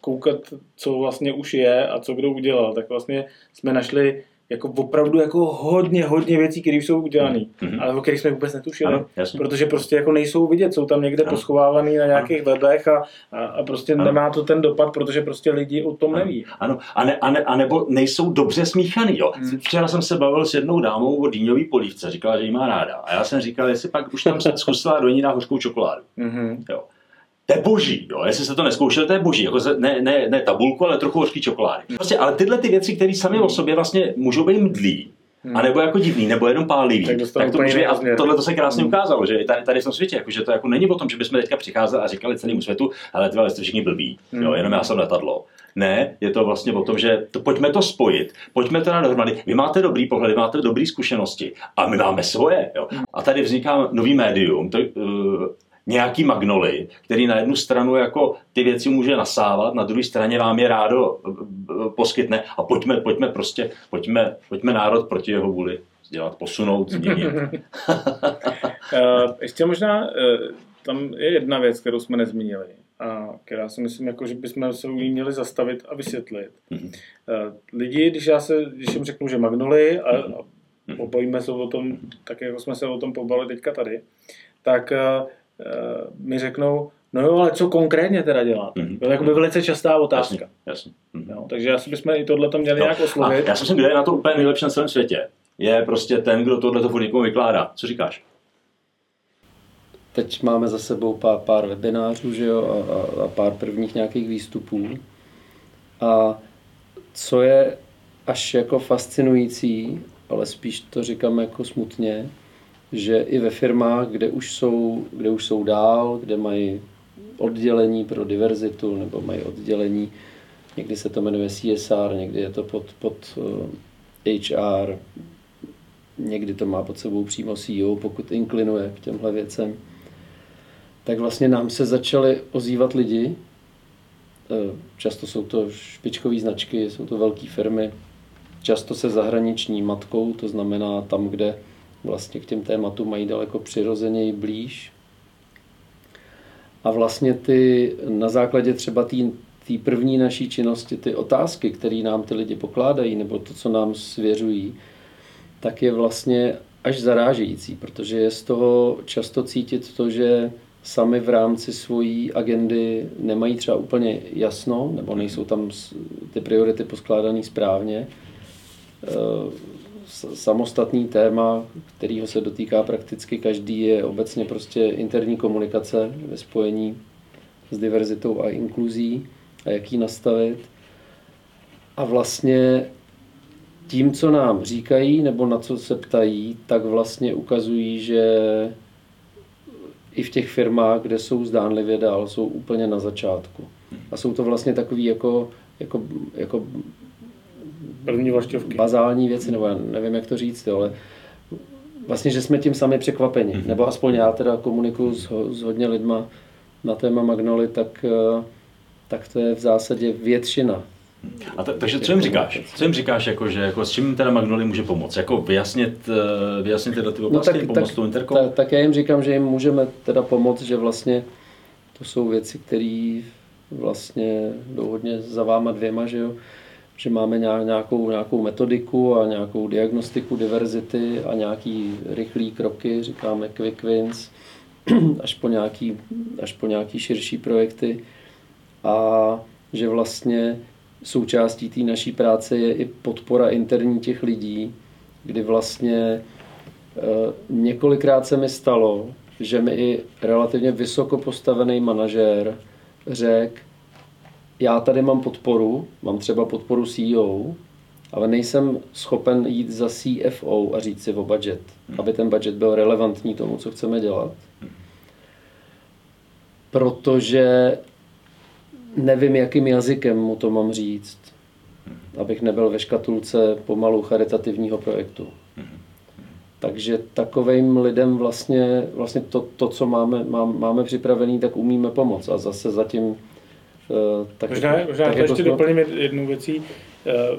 koukat, co vlastně už je a co kdo udělal, tak vlastně jsme našli jako opravdu jako hodně, hodně věcí, které jsou udělané, mm-hmm. ale o kterých jsme vůbec netušili. Ano, protože prostě jako nejsou vidět, jsou tam někde ano. poschovávaný na nějakých ano. webech a, a, a prostě ano. nemá to ten dopad, protože prostě lidi o tom ano. neví. Ano, a, ne, a, ne, a nebo nejsou dobře smíchaný. Jo. Mm. Včera jsem se bavil s jednou dámou o dýňový polívce, říkala, že jí má ráda. A já jsem říkal, jestli pak už tam zkusila do ní na hořkou čokoládu. Mm-hmm. Jo to je boží, jo. Jestli jste to neskoušeli, to je boží. Jako ne, ne, ne tabulku, ale trochu hořký čokolády. Prostě, ale tyhle ty věci, které sami o sobě vlastně můžou být mdlí, Hmm. A nebo jako divný, nebo jenom pálivý. Tak, tak to může, a tohle to se krásně hmm. ukázalo, že tady, tady v tom světě, jako, že to jako není o tom, že bychom teďka přicházeli a říkali celému světu, ale ty jste všichni blbí, hmm. jo, jenom já jsem letadlo. Ne, je to vlastně o tom, že to, pojďme to spojit, pojďme to na dohromady. Vy máte dobrý pohled, vy máte dobré zkušenosti a my máme svoje. Jo. Hmm. A tady vzniká nový médium, to, uh, nějaký magnoly, který na jednu stranu jako ty věci může nasávat, na druhé straně vám je rádo eh, eh, poskytne a pojďme, pojďme prostě, pojďme, pojďme národ proti jeho vůli dělat, posunout, změnit. Eh, ještě možná tam je jedna věc, kterou jsme nezmínili a která si myslím, jako, že bychom se u ní měli zastavit a vysvětlit. Mm-hmm. Lidi, když já se, když jim řeknu, že magnoly a, a mhm. pobavíme se o tom, tak jako jsme se o tom pobali teďka tady, tak Eh, mi řeknou, no jo, ale co konkrétně teda dělat? Mm-hmm. To je by velice častá otázka. Jasně, jasně. Mm-hmm. Jo, takže asi bychom i tohle tam měli no. nějak oslovit. A já si myslím, kdo je na to úplně nejlepší na celém světě. Je prostě ten, kdo tohle to někomu vykládá. Co říkáš? Teď máme za sebou pár, pár webinářů že jo, a, a, a pár prvních nějakých výstupů. A co je až jako fascinující, ale spíš to říkám jako smutně, že i ve firmách, kde už jsou, kde už jsou dál, kde mají oddělení pro diverzitu nebo mají oddělení, někdy se to jmenuje CSR, někdy je to pod, pod HR, eh, někdy to má pod sebou přímo CEO, pokud inklinuje k těmhle věcem, tak vlastně nám se začaly ozývat lidi, eh, často jsou to špičkové značky, jsou to velké firmy, často se zahraniční matkou, to znamená tam, kde vlastně k těm tématům mají daleko přirozeněji blíž. A vlastně ty na základě třeba té první naší činnosti, ty otázky, které nám ty lidi pokládají, nebo to, co nám svěřují, tak je vlastně až zarážející, protože je z toho často cítit to, že sami v rámci svojí agendy nemají třeba úplně jasno, nebo nejsou tam ty priority poskládané správně. Samostatný téma, kterého se dotýká prakticky každý, je obecně prostě interní komunikace ve spojení s diverzitou a inkluzí a jak ji nastavit. A vlastně tím, co nám říkají nebo na co se ptají, tak vlastně ukazují, že i v těch firmách, kde jsou zdánlivě dál, jsou úplně na začátku. A jsou to vlastně takové jako, jako, jako První vlašťovky. bazální věci, nebo já nevím, jak to říct, ale vlastně, že jsme tím sami překvapeni. Mm-hmm. Nebo aspoň já teda komunikuju s, s hodně lidma na téma Magnoli, tak, eh, tak to je v zásadě většina a to, takže co jim říkáš? Co jim říkáš, jako, že jako, s čím teda Magnoli může pomoct? Jako vyjasnit, eh, vyjasnit tyhle ty oblasti, no tak, pomoct tak, interkom? Tak, tak, já jim říkám, že jim můžeme teda pomoct, že vlastně to jsou věci, které vlastně jdou hodně za váma dvěma, že jo? Že máme nějakou, nějakou metodiku a nějakou diagnostiku diverzity a nějaký rychlý kroky, říkáme quick wins, až po nějaký, až po nějaký širší projekty. A že vlastně součástí té naší práce je i podpora interní těch lidí, kdy vlastně e, několikrát se mi stalo, že mi i relativně vysoko postavený manažér řekl, já tady mám podporu, mám třeba podporu CEO, ale nejsem schopen jít za CFO a říct si o budget, aby ten budget byl relevantní tomu, co chceme dělat. Protože nevím, jakým jazykem mu to mám říct, abych nebyl ve škatulce pomalu charitativního projektu. Takže takovým lidem vlastně, vlastně to, to, co máme, máme připravený, tak umíme pomoct. A zase zatím... Uh, tak, možná, možná tak jako ještě jsme... doplním jednu věcí. Uh,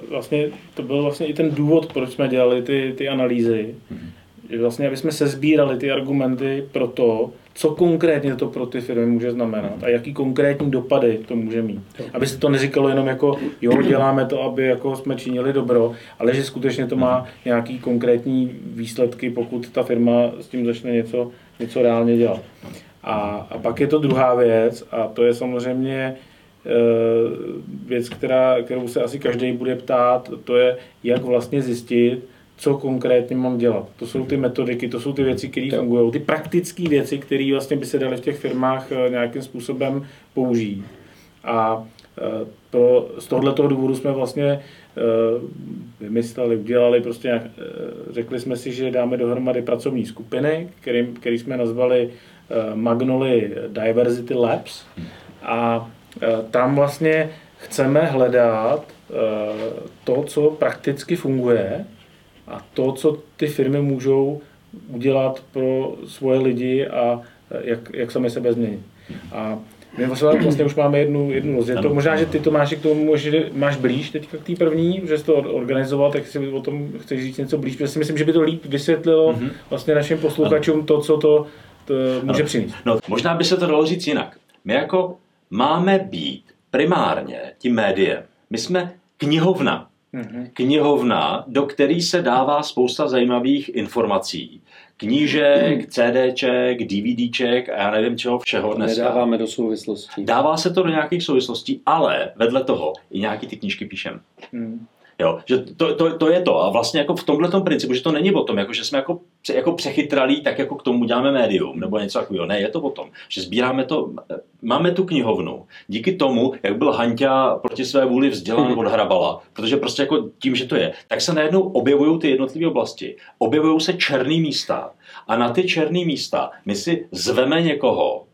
vlastně to byl vlastně i ten důvod, proč jsme dělali ty, ty analýzy. Mm-hmm. Vlastně, aby jsme sezbírali ty argumenty pro to, co konkrétně to pro ty firmy může znamenat a jaký konkrétní dopady to může mít. Aby se to neříkalo jenom jako, jo, děláme to, aby jako jsme činili dobro, ale že skutečně to má nějaký konkrétní výsledky, pokud ta firma s tím začne něco, něco reálně dělat. A, a pak je to druhá věc a to je samozřejmě e, věc, která, kterou se asi každý bude ptát, to je, jak vlastně zjistit, co konkrétně mám dělat. To jsou ty metodiky, to jsou ty věci, které fungují, ty praktické věci, které vlastně by se daly v těch firmách eh, nějakým způsobem použít. A eh, to, z tohoto důvodu jsme vlastně eh, vymysleli, udělali prostě nějak, řekli jsme si, že dáme dohromady pracovní skupiny, který, který jsme nazvali Magnoli Diversity Labs a tam vlastně chceme hledat to, co prakticky funguje a to, co ty firmy můžou udělat pro svoje lidi a jak, jak sami sebe změnit. A my vlastně, vlastně už máme jednu, jednu rozjetou. Možná, že ty to máš k tomu, že máš blíž teďka k té první, že jsi to organizoval, tak si o tom chceš říct něco blíž, protože si myslím, že by to líp vysvětlilo mm-hmm. vlastně našim posluchačům to, co to, to může ano. přinést. No, možná by se to dalo říct jinak. My jako máme být primárně tím médiem. My jsme knihovna. Mm-hmm. Knihovna, do který se dává spousta zajímavých informací. Knížek, mhm. CDček, DVDček a já nevím čeho všeho dneska. Nedáváme do souvislostí. Dává se to do nějakých souvislostí, ale vedle toho i nějaký ty knížky píšem. Mm. Jo, že to, to, to, je to. A vlastně jako v tomhle principu, že to není o tom, jako že jsme jako, jako přechytralí, tak jako k tomu děláme médium nebo něco takového. Ne, je to o tom, že sbíráme to, máme tu knihovnu. Díky tomu, jak byl Hanťa proti své vůli vzdělán od Hrabala, protože prostě jako tím, že to je, tak se najednou objevují ty jednotlivé oblasti. Objevují se černé místa. A na ty černé místa my si zveme někoho,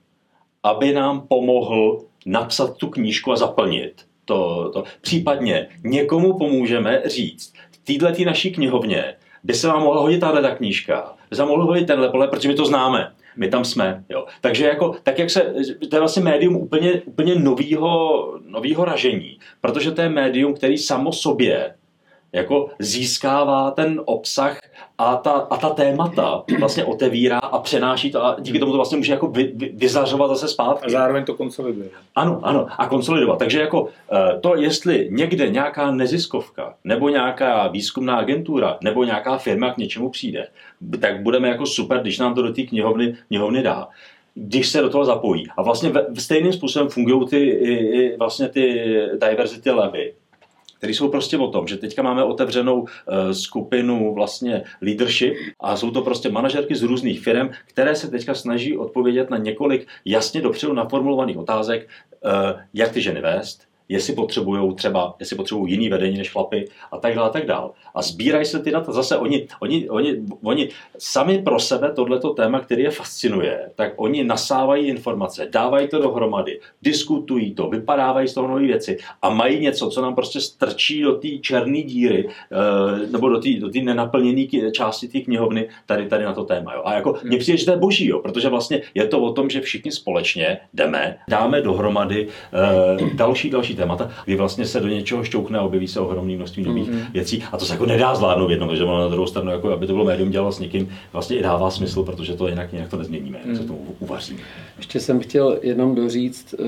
aby nám pomohl napsat tu knížku a zaplnit to, to. Případně někomu pomůžeme říct, v této naší knihovně by se vám mohla hodit tahle ta knížka, by se vám hodit tenhle pole, protože my to známe. My tam jsme. Jo. Takže jako, tak jak se, to je vlastně médium úplně, úplně novýho, novýho ražení, protože to je médium, který samo sobě jako získává ten obsah a ta, a ta témata vlastně otevírá a přenáší to a díky tomu to vlastně může jako vy, vy, vyzařovat zase zpátky. A zároveň to konsoliduje. Ano, ano, a konsolidovat. Takže jako eh, to, jestli někde nějaká neziskovka, nebo nějaká výzkumná agentura, nebo nějaká firma k něčemu přijde, tak budeme jako super, když nám to do té knihovny, knihovny dá když se do toho zapojí. A vlastně v, stejným způsobem fungují ty, i, vlastně ty diversity levy, které jsou prostě o tom, že teďka máme otevřenou uh, skupinu vlastně leadership a jsou to prostě manažerky z různých firm, které se teďka snaží odpovědět na několik jasně dopředu naformulovaných otázek, uh, jak ty ženy vést, jestli potřebují třeba, jestli potřebují jiný vedení než chlapy a tak dále, a tak dále. A sbírají se ty data. Zase oni, oni, oni, oni sami pro sebe tohleto téma, který je fascinuje, tak oni nasávají informace, dávají to dohromady, diskutují to, vypadávají z toho nové věci a mají něco, co nám prostě strčí do té černé díry eh, nebo do té do nenaplněné části té knihovny tady, tady na to téma. Jo. A jako hmm. mně přijde, že to je boží, jo, protože vlastně je to o tom, že všichni společně jdeme, dáme dohromady uh, další, další témata, kdy vlastně se do něčeho šťoukne a objeví se ohromné množství nových mm-hmm. věcí. A to se jako nedá zvládnout jednou, ono na druhou stranu, jako aby to bylo médium dělalo s někým, vlastně i dává smysl, protože to jinak, jinak to nezměníme, jak se mm. tomu uvaříme. Ještě jsem chtěl jenom doříct eh,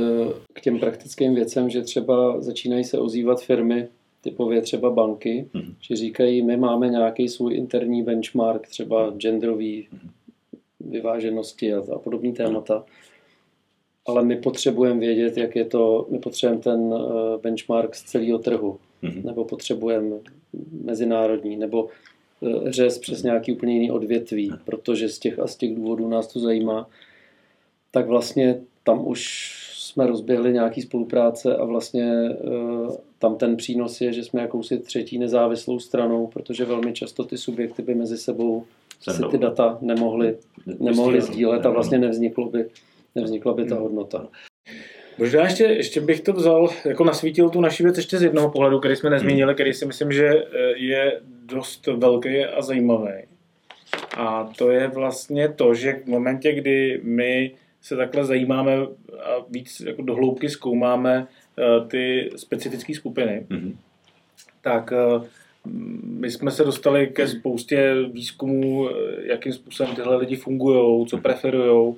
k těm praktickým věcem, že třeba začínají se ozývat firmy, typově třeba banky, mm-hmm. že říkají, my máme nějaký svůj interní benchmark, třeba genderový mm-hmm. vyváženosti a, a podobné témata ale my potřebujeme vědět, jak je to, my potřebujeme ten eh, benchmark z celého trhu, mm-hmm. nebo potřebujeme mezinárodní, nebo eh, řez přes nějaký úplně jiný odvětví, protože z těch a z těch důvodů nás to zajímá, tak vlastně tam už jsme rozběhli nějaký spolupráce a vlastně eh, tam ten přínos je, že jsme jakousi třetí nezávislou stranou, protože velmi často ty subjekty by mezi sebou si ty data nemohly, nemohly sdílet a vlastně nevzniklo by nevznikla by ta hmm. hodnota. Možná ještě, ještě bych to vzal, jako nasvítil tu naši věc ještě z jednoho pohledu, který jsme nezmínili, který si myslím, že eh, je dost velký a zajímavý. A to je vlastně to, že v momentě, kdy my se takhle zajímáme a víc jako dohloubky zkoumáme eh, ty specifické skupiny, mm-hmm. tak eh, my jsme se dostali ke spoustě výzkumů, jakým způsobem tyhle lidi fungují, co preferují,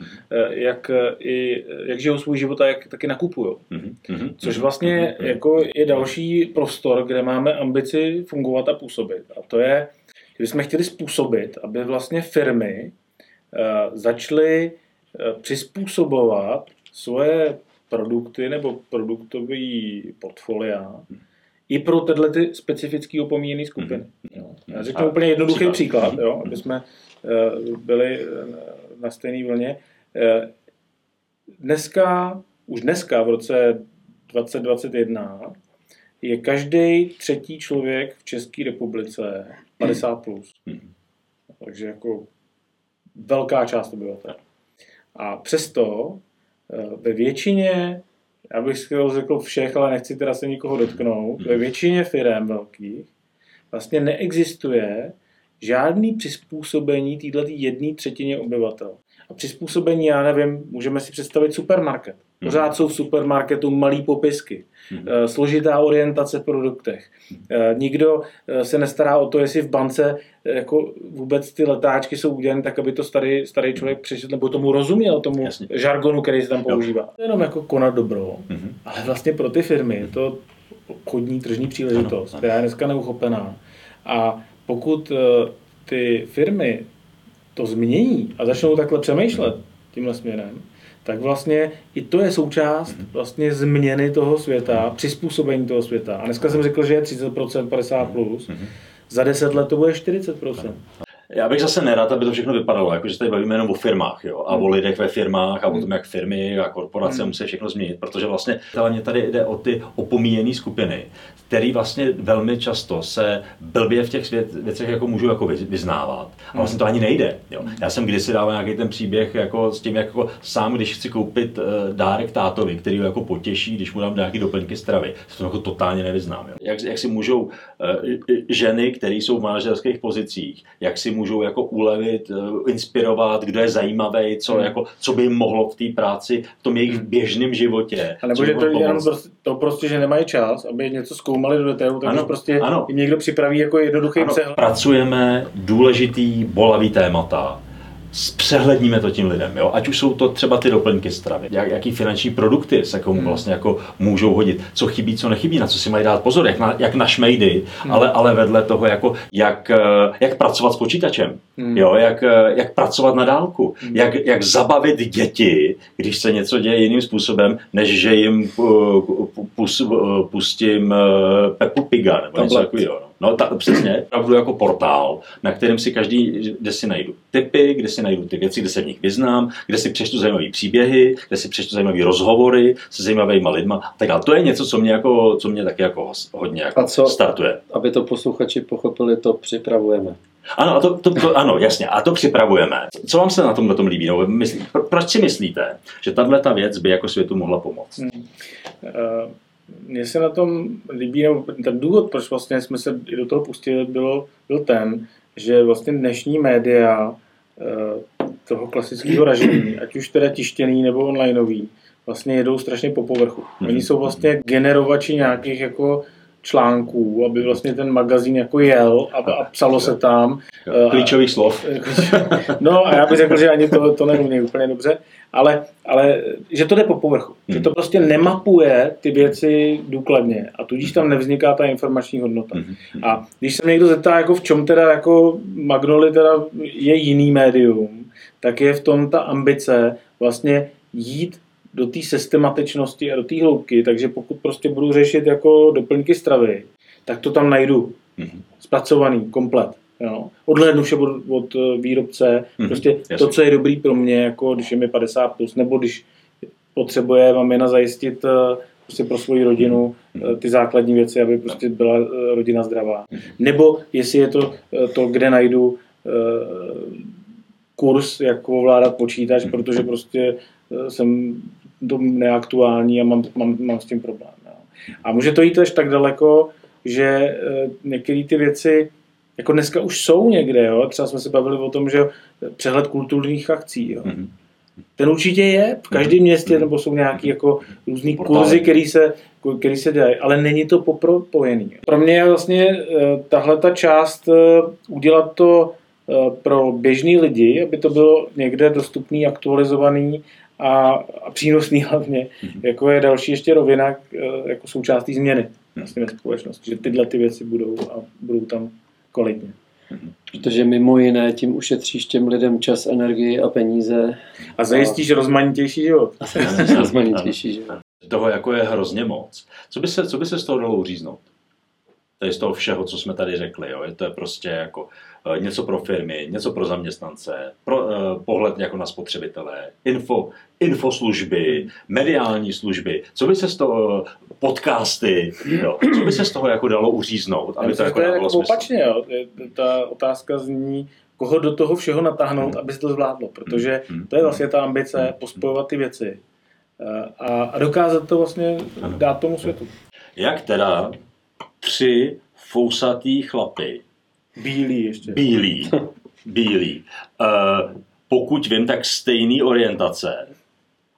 jak, i, jak žijou svůj život a jak taky nakupují. Mhm. Což vlastně jako je další prostor, kde máme ambici fungovat a působit. A to je, že bychom chtěli způsobit, aby vlastně firmy eh, začaly eh, přizpůsobovat svoje produkty nebo produktové portfolia i pro tyhle ty specifické opomíjené skupiny. Mm-hmm. Jo. Já řeknu A úplně jednoduchý příklad, příklad mm-hmm. jo, aby jsme uh, byli eh, na stejné vlně. Uh, dneska, už dneska v roce 2021 je každý třetí člověk v České republice 50+. Plus. Mm-hmm. Takže jako velká část obyvatel. A přesto ve většině já bych skoro řekl všech, ale nechci teda se nikoho dotknout, ve většině firm velkých vlastně neexistuje žádný přizpůsobení této jedné třetině obyvatel. A přizpůsobení, já nevím, můžeme si představit supermarket. Pořád jsou v supermarketu malé popisky, mm-hmm. složitá orientace v produktech. Mm-hmm. Nikdo eh, se nestará o to, jestli v bance jako vůbec ty letáčky jsou udělané tak, aby to starý, starý člověk přečetl, nebo tomu rozuměl, tomu Jasně. žargonu, který se tam používá. To je jenom jako konat dobro, mm-hmm. ale vlastně pro ty firmy je to obchodní tržní příležitost, která je dneska neuchopená. A pokud ty firmy to změní a začnou takhle přemýšlet tímhle směrem, tak vlastně i to je součást vlastně změny toho světa, přizpůsobení toho světa. A dneska jsem řekl, že je 30%, 50+, plus, za 10 let to bude 40%. Já bych zase nerad, aby to všechno vypadalo, jako že tady bavíme jenom o firmách jo, a o hmm. lidech ve firmách a o tom, jak firmy a korporace hmm. musí všechno změnit, protože vlastně tady jde o ty opomíjené skupiny, který vlastně velmi často se blbě v těch věcech jako můžu jako vyznávat. A vlastně to ani nejde. Jo. Já jsem kdysi dával nějaký ten příběh jako s tím, jako sám, když chci koupit uh, dárek tátovi, který ho jako potěší, když mu dám nějaký doplňky stravy, se to jako totálně nevyznám. Jo. Jak, jak si můžou uh, ženy, které jsou v manažerských pozicích, jak si můžou jako ulevit, eh, inspirovat, kdo je zajímavý, co, Hmm. jako, co by jim mohlo v té práci, v tom jejich běžném životě. A nebo že to je jenom prostě, to prostě, že nemají čas, aby něco zkoumali do detailu, tak Ano, prostě ano. jim někdo připraví jako jednoduchý Ano, přehled. pracujeme důležitý, bolavý témata, zpřehledníme to tím lidem, jo? ať už jsou to třeba ty doplňky stravy, jak, jaký finanční produkty se komu Hmm. vlastně jako můžou hodit, co chybí, co nechybí, na co si mají dát pozor, jak na, jak na šmejdy, Hmm. ale, ale vedle toho, jako, jak, eh, jak pracovat s počítačem, Hmm. jo? Jak, eh, jak pracovat na dálku, Hmm. jak, jak zabavit děti, když se něco děje jiným způsobem, než že jim eh, pus, pustím Peppu Piga nebo něco Tablet. takového. No. Ta, přesně, opravdu jako portál, na kterém si každý, kde si najdu typy, kde si najdu ty věci, kde se v nich vyznám, kde si přečtu zajímavé příběhy, kde si přečtu zajímavé rozhovory se zajímavými lidma. a Tak dále. to je něco, co mě, jako, co mě taky jako hodně jako A co- startuje. Aby to posluchači pochopili, to připravujeme. Ano, a to, to, to, ano, jasně, a to připravujeme. Co vám se na tomhle tom líbí? No, myslí, pro, proč si myslíte, že tahle ta věc by jako světu mohla pomoct? Hmm. Eh, Mně se na tom líbí, nebo ten důvod, proč vlastně jsme se do toho pustili, bylo, byl ten, že vlastně dnešní média eh, toho klasického ražení, ať už teda tištěný nebo onlineový, vlastně jedou strašně po povrchu. Oni jsou vlastně generovači nějakých jako článků, aby vlastně ten magazín jako jel a, a psalo se tam. Eh, Klíčových slov. No a já bych řekl, že ani to, to neumí úplně dobře, ale, ale že to jde po povrchu. Hmm. Že to prostě nemapuje ty věci důkladně a tudíž tam nevzniká ta informační hodnota. Mhm. A když se mě někdo zeptá, jako v čem teda jako Magnoli teda je jiný médium, tak je v tom ta ambice vlastně jít do té systematičnosti a do té hloubky, takže pokud prostě budu řešit jako doplňky stravy, tak to tam najdu Mhm. zpracovaný, komplet. Jo. Odhlédnu vše od, od eh, výrobce, Mhm, prostě jasně. to, co je dobrý pro mě, jako když je mi 50+, plus, nebo když potřebuje mamina zajistit eh, prostě pro svoji rodinu Mhm. eh, ty základní věci, aby prostě byla rodina zdravá. Nebo jestli je to to, kde najdu kurz, jak ovládat počítač, Mhm. protože prostě jsem to neaktuální a mám, mám, mám s tím problém. Jo. A může to jít až tak daleko, že eh, některé ty věci jako dneska už jsou někde, jo? třeba jsme se bavili o tom, že přehled kulturních akcí, jo? Mhm. ten určitě je, v každém městě, nebo jsou nějaký jako různý Portály. kurzy, který se, který se dělají, ale není to popropojený. Pro mě je vlastně tahle ta část eh, udělat to eh, pro běžný lidi, aby to bylo někde dostupný, aktualizovaný a, a přínosný hlavně, Mhm. jako je další ještě rovina eh, jako součástí změny vlastně ve společnosti, že tyhle ty věci budou a budou tam kvalitně. Protože mimo jiné tím ušetříš těm lidem čas, energii a peníze. A zajistíš rozmanitější život. Rozmanitější, že? jo. Toho jako je hrozně moc. Co by se, co by se z toho dalo uříznout? Tady z toho všeho, co jsme tady řekli. Jo? Je to je prostě jako eh, něco pro firmy, něco pro zaměstnance, pro, uh, pohled jako na spotřebitele, info, infoslužby, mediální služby. Co by se z toho, podcasty, jo? co by se z toho jako dalo uříznout, aby to jako to je dávalo jako smysl? opačně, jo. Ta otázka zní, koho do toho všeho natáhnout, aby se to zvládlo, protože Hmm. to je vlastně ta ambice pospojovat ty věci eh, a, a dokázat to vlastně Ano. dát tomu světu. Jak teda tři fousatý chlapy Bílý ještě. Bílý. Bílý. Uh, pokud vím, tak stejný orientace.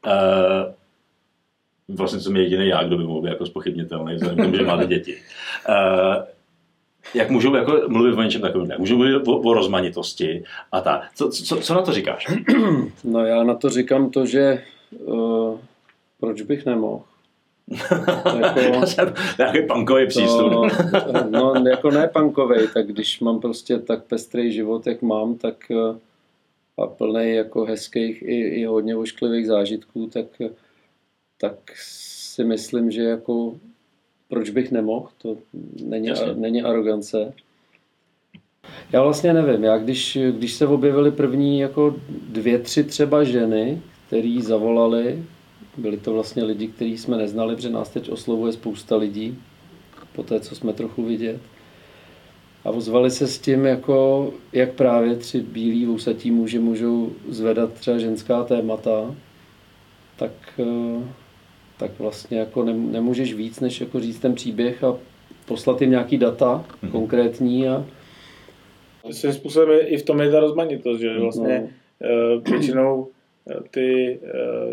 Uh, vlastně jsem jediný já, kdo by mohl být jako spochybnitelný, vzhledem k tomu, že máte děti. Uh, jak můžou jako mluvit o něčem takovém? Jak můžou mluvit o, o rozmanitosti a tak. Co, co, co na to říkáš? No já na to říkám to, že uh, proč bych nemohl? Jako- Takový punkový přístup. To, no, jako ne punkovej, tak když mám prostě tak pestrý život, jak mám, tak eh, a plný jako hezkých i, i hodně ošklivých zážitků, tak, tak si myslím, že jako proč bych nemohl, to není, Jasně. není arogance. Já vlastně nevím, já když, když se objevily první jako dvě, tři třeba ženy, který zavolali, byli to vlastně lidi, který jsme neznali, protože nás teď oslovuje spousta lidí, po té, co jsme trochu vidět. A ozvali se s tím, jako, jak právě tři bílí vousatí muži můžou zvedat třeba ženská témata, tak, eh, tak vlastně jako nem- nemůžeš víc, než jako říct ten příběh a poslat jim nějaký data Mhm. konkrétní a svým způsobem i v tom je ta rozmanitost, že vlastně no. většinou ty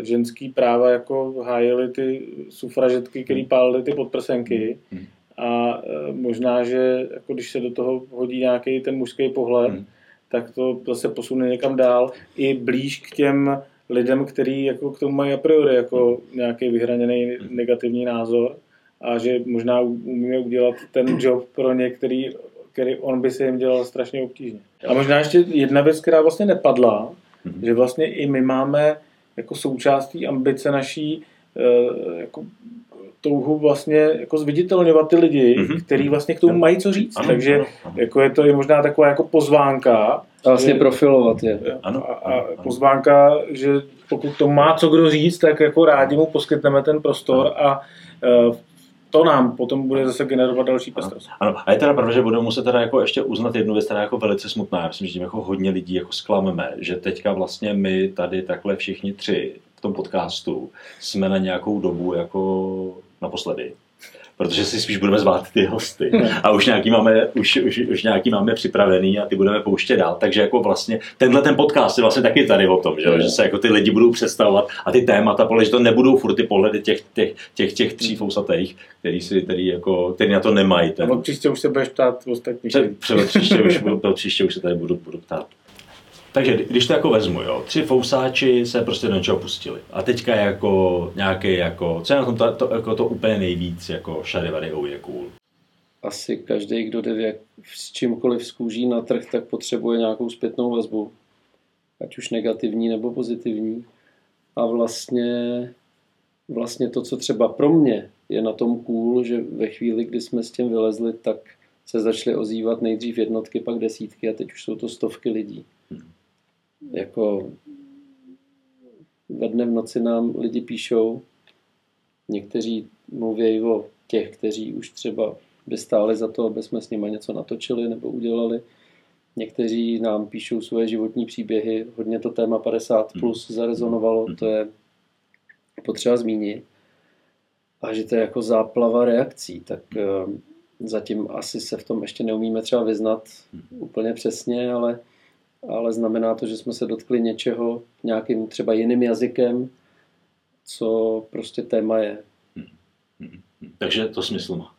ženský práva jako hájily ty sufražetky, které pálily ty podprsenky. Hmm a e, možná, že jako když se do toho hodí nějaký ten mužský pohled, hmm. tak to zase posune někam dál i blíž k těm lidem, kteří jako k tomu mají a priori jako nějaký vyhraněný negativní názor a že možná umíme udělat ten job pro některý, který on by se jim dělal strašně obtížně. A možná ještě jedna věc, která vlastně nepadla, hmm. že vlastně i my máme jako součástí ambice naší e, jako touhu vlastně jako zviditelňovat ty lidi, mm-hmm. kteří vlastně k tomu mají co říct. Ano, Takže ano, ano. Jako je to je možná taková jako pozvánka. A vlastně že, profilovat je. Ano, a, a ano. pozvánka, že pokud to má co kdo říct, tak jako rádi mu poskytneme ten prostor ano. a uh, to nám potom bude zase generovat další pestrost. Ano, a je teda pravda, že budeme muset teda jako ještě uznat jednu věc, která je jako velice smutná. Já myslím, že tím jako hodně lidí jako zklameme, že teďka vlastně my tady takhle všichni tři v tom podcastu jsme na nějakou dobu jako naposledy. Protože si spíš budeme zvát ty hosty. A už nějaký máme, už, už, už nějaký máme připravený a ty budeme pouštět dál. Takže jako vlastně tenhle ten podcast je vlastně taky tady o tom, že, že se jako ty lidi budou představovat a ty témata, podle, že to nebudou furt ty pohledy těch, těch, těch, těch tří fousatých, který, si, který, jako, který na to nemají. Ten... Příště už se budeš ptát ostatní. příště, už, příště už se tady budu, budu ptát. Takže když to jako vezmu, jo, tři fousáči se prostě do něčeho pustili. A teďka jako nějaký jako, co je na tom to, to, jako to úplně nejvíc, jako šarivary oh, je cool. Asi každý, kdo jde s čímkoliv z kůží na trh, tak potřebuje nějakou zpětnou vazbu. Ať už negativní nebo pozitivní. A vlastně, vlastně to, co třeba pro mě je na tom cool, že ve chvíli, kdy jsme s tím vylezli, tak se začaly ozývat nejdřív jednotky, pak desítky a teď už jsou to stovky lidí jako ve dne v noci nám lidi píšou, někteří mluví o těch, kteří už třeba by stáli za to, aby jsme s nimi něco natočili nebo udělali. Někteří nám píšou svoje životní příběhy, hodně to téma 50 hmm. plus zarezonovalo, hmm. to je potřeba zmínit. A že to je jako záplava reakcí, tak uh, zatím asi se v tom ještě neumíme třeba vyznat hmm. úplně přesně, ale ale znamená to, že jsme se dotkli něčeho nějakým třeba jiným jazykem, co prostě téma je. Takže to smysl má.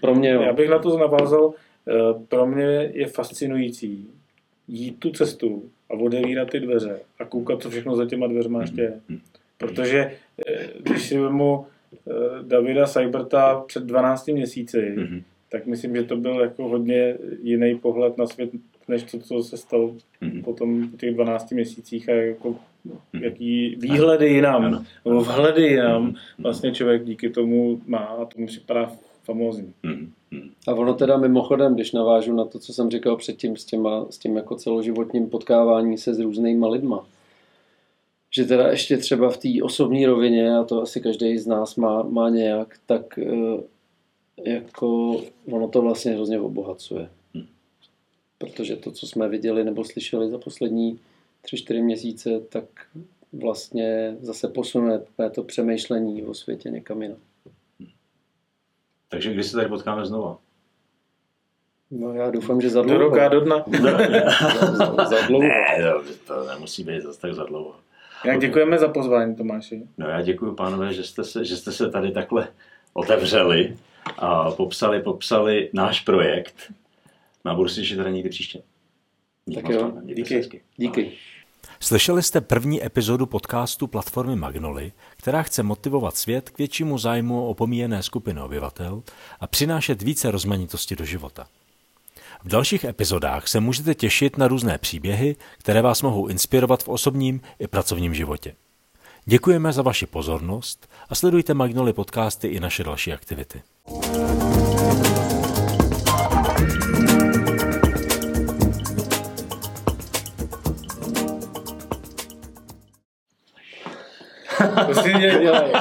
Pro mě jo. Já bych na to navázal, eh, pro mě je fascinující jít tu cestu a odevírat ty dveře a koukat, co všechno za těma dveřma ještě je. Protože eh, když si vezmu eh, Davida Seiberta před 12 měsíci, mm-hmm. tak myslím, že to byl jako hodně jiný pohled na svět, než to, co se stalo mm-hmm. potom v těch 12 měsících a jako mm-hmm. jaký výhledy jinam, nebo vhledy jinam mm-hmm. vlastně člověk díky tomu má a tomu připadá famózní. Mm-hmm. A ono teda mimochodem, když navážu na to, co jsem říkal předtím s, těma, s tím jako celoživotním potkávání se s různýma lidma, že teda ještě třeba v té osobní rovině, a to asi každý z nás má, má nějak, tak eh, jako ono to vlastně hrozně obohacuje protože to, co jsme viděli nebo slyšeli za poslední tři, čtyři měsíce, tak vlastně zase posune to přemýšlení o světě někam jinam. Takže kdy se tady potkáme znova? No já doufám, že za dlouho. Do roka, do dna. za, za, za dlouho. Ne, to nemusí být zase tak za dlouho. Jak děkujeme za pozvání, Tomáši. No já děkuji, pánové, že jste se, že jste se tady takhle otevřeli a popsali, popsali náš projekt No a budu si těšit teda někdy příště. Díky tak jo, díky. díky. Slyšeli jste první epizodu podcastu platformy Magnoli, která chce motivovat svět k většímu zájmu o opomíjené skupiny obyvatel a přinášet více rozmanitosti do života. V dalších epizodách se můžete těšit na různé příběhy, které vás mohou inspirovat v osobním i pracovním životě. Děkujeme za vaši pozornost a sledujte Magnoli podcasty i naše další aktivity. To si dělej.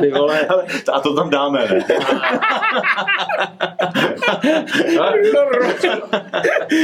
Ty vole, a to tam dáme, ne?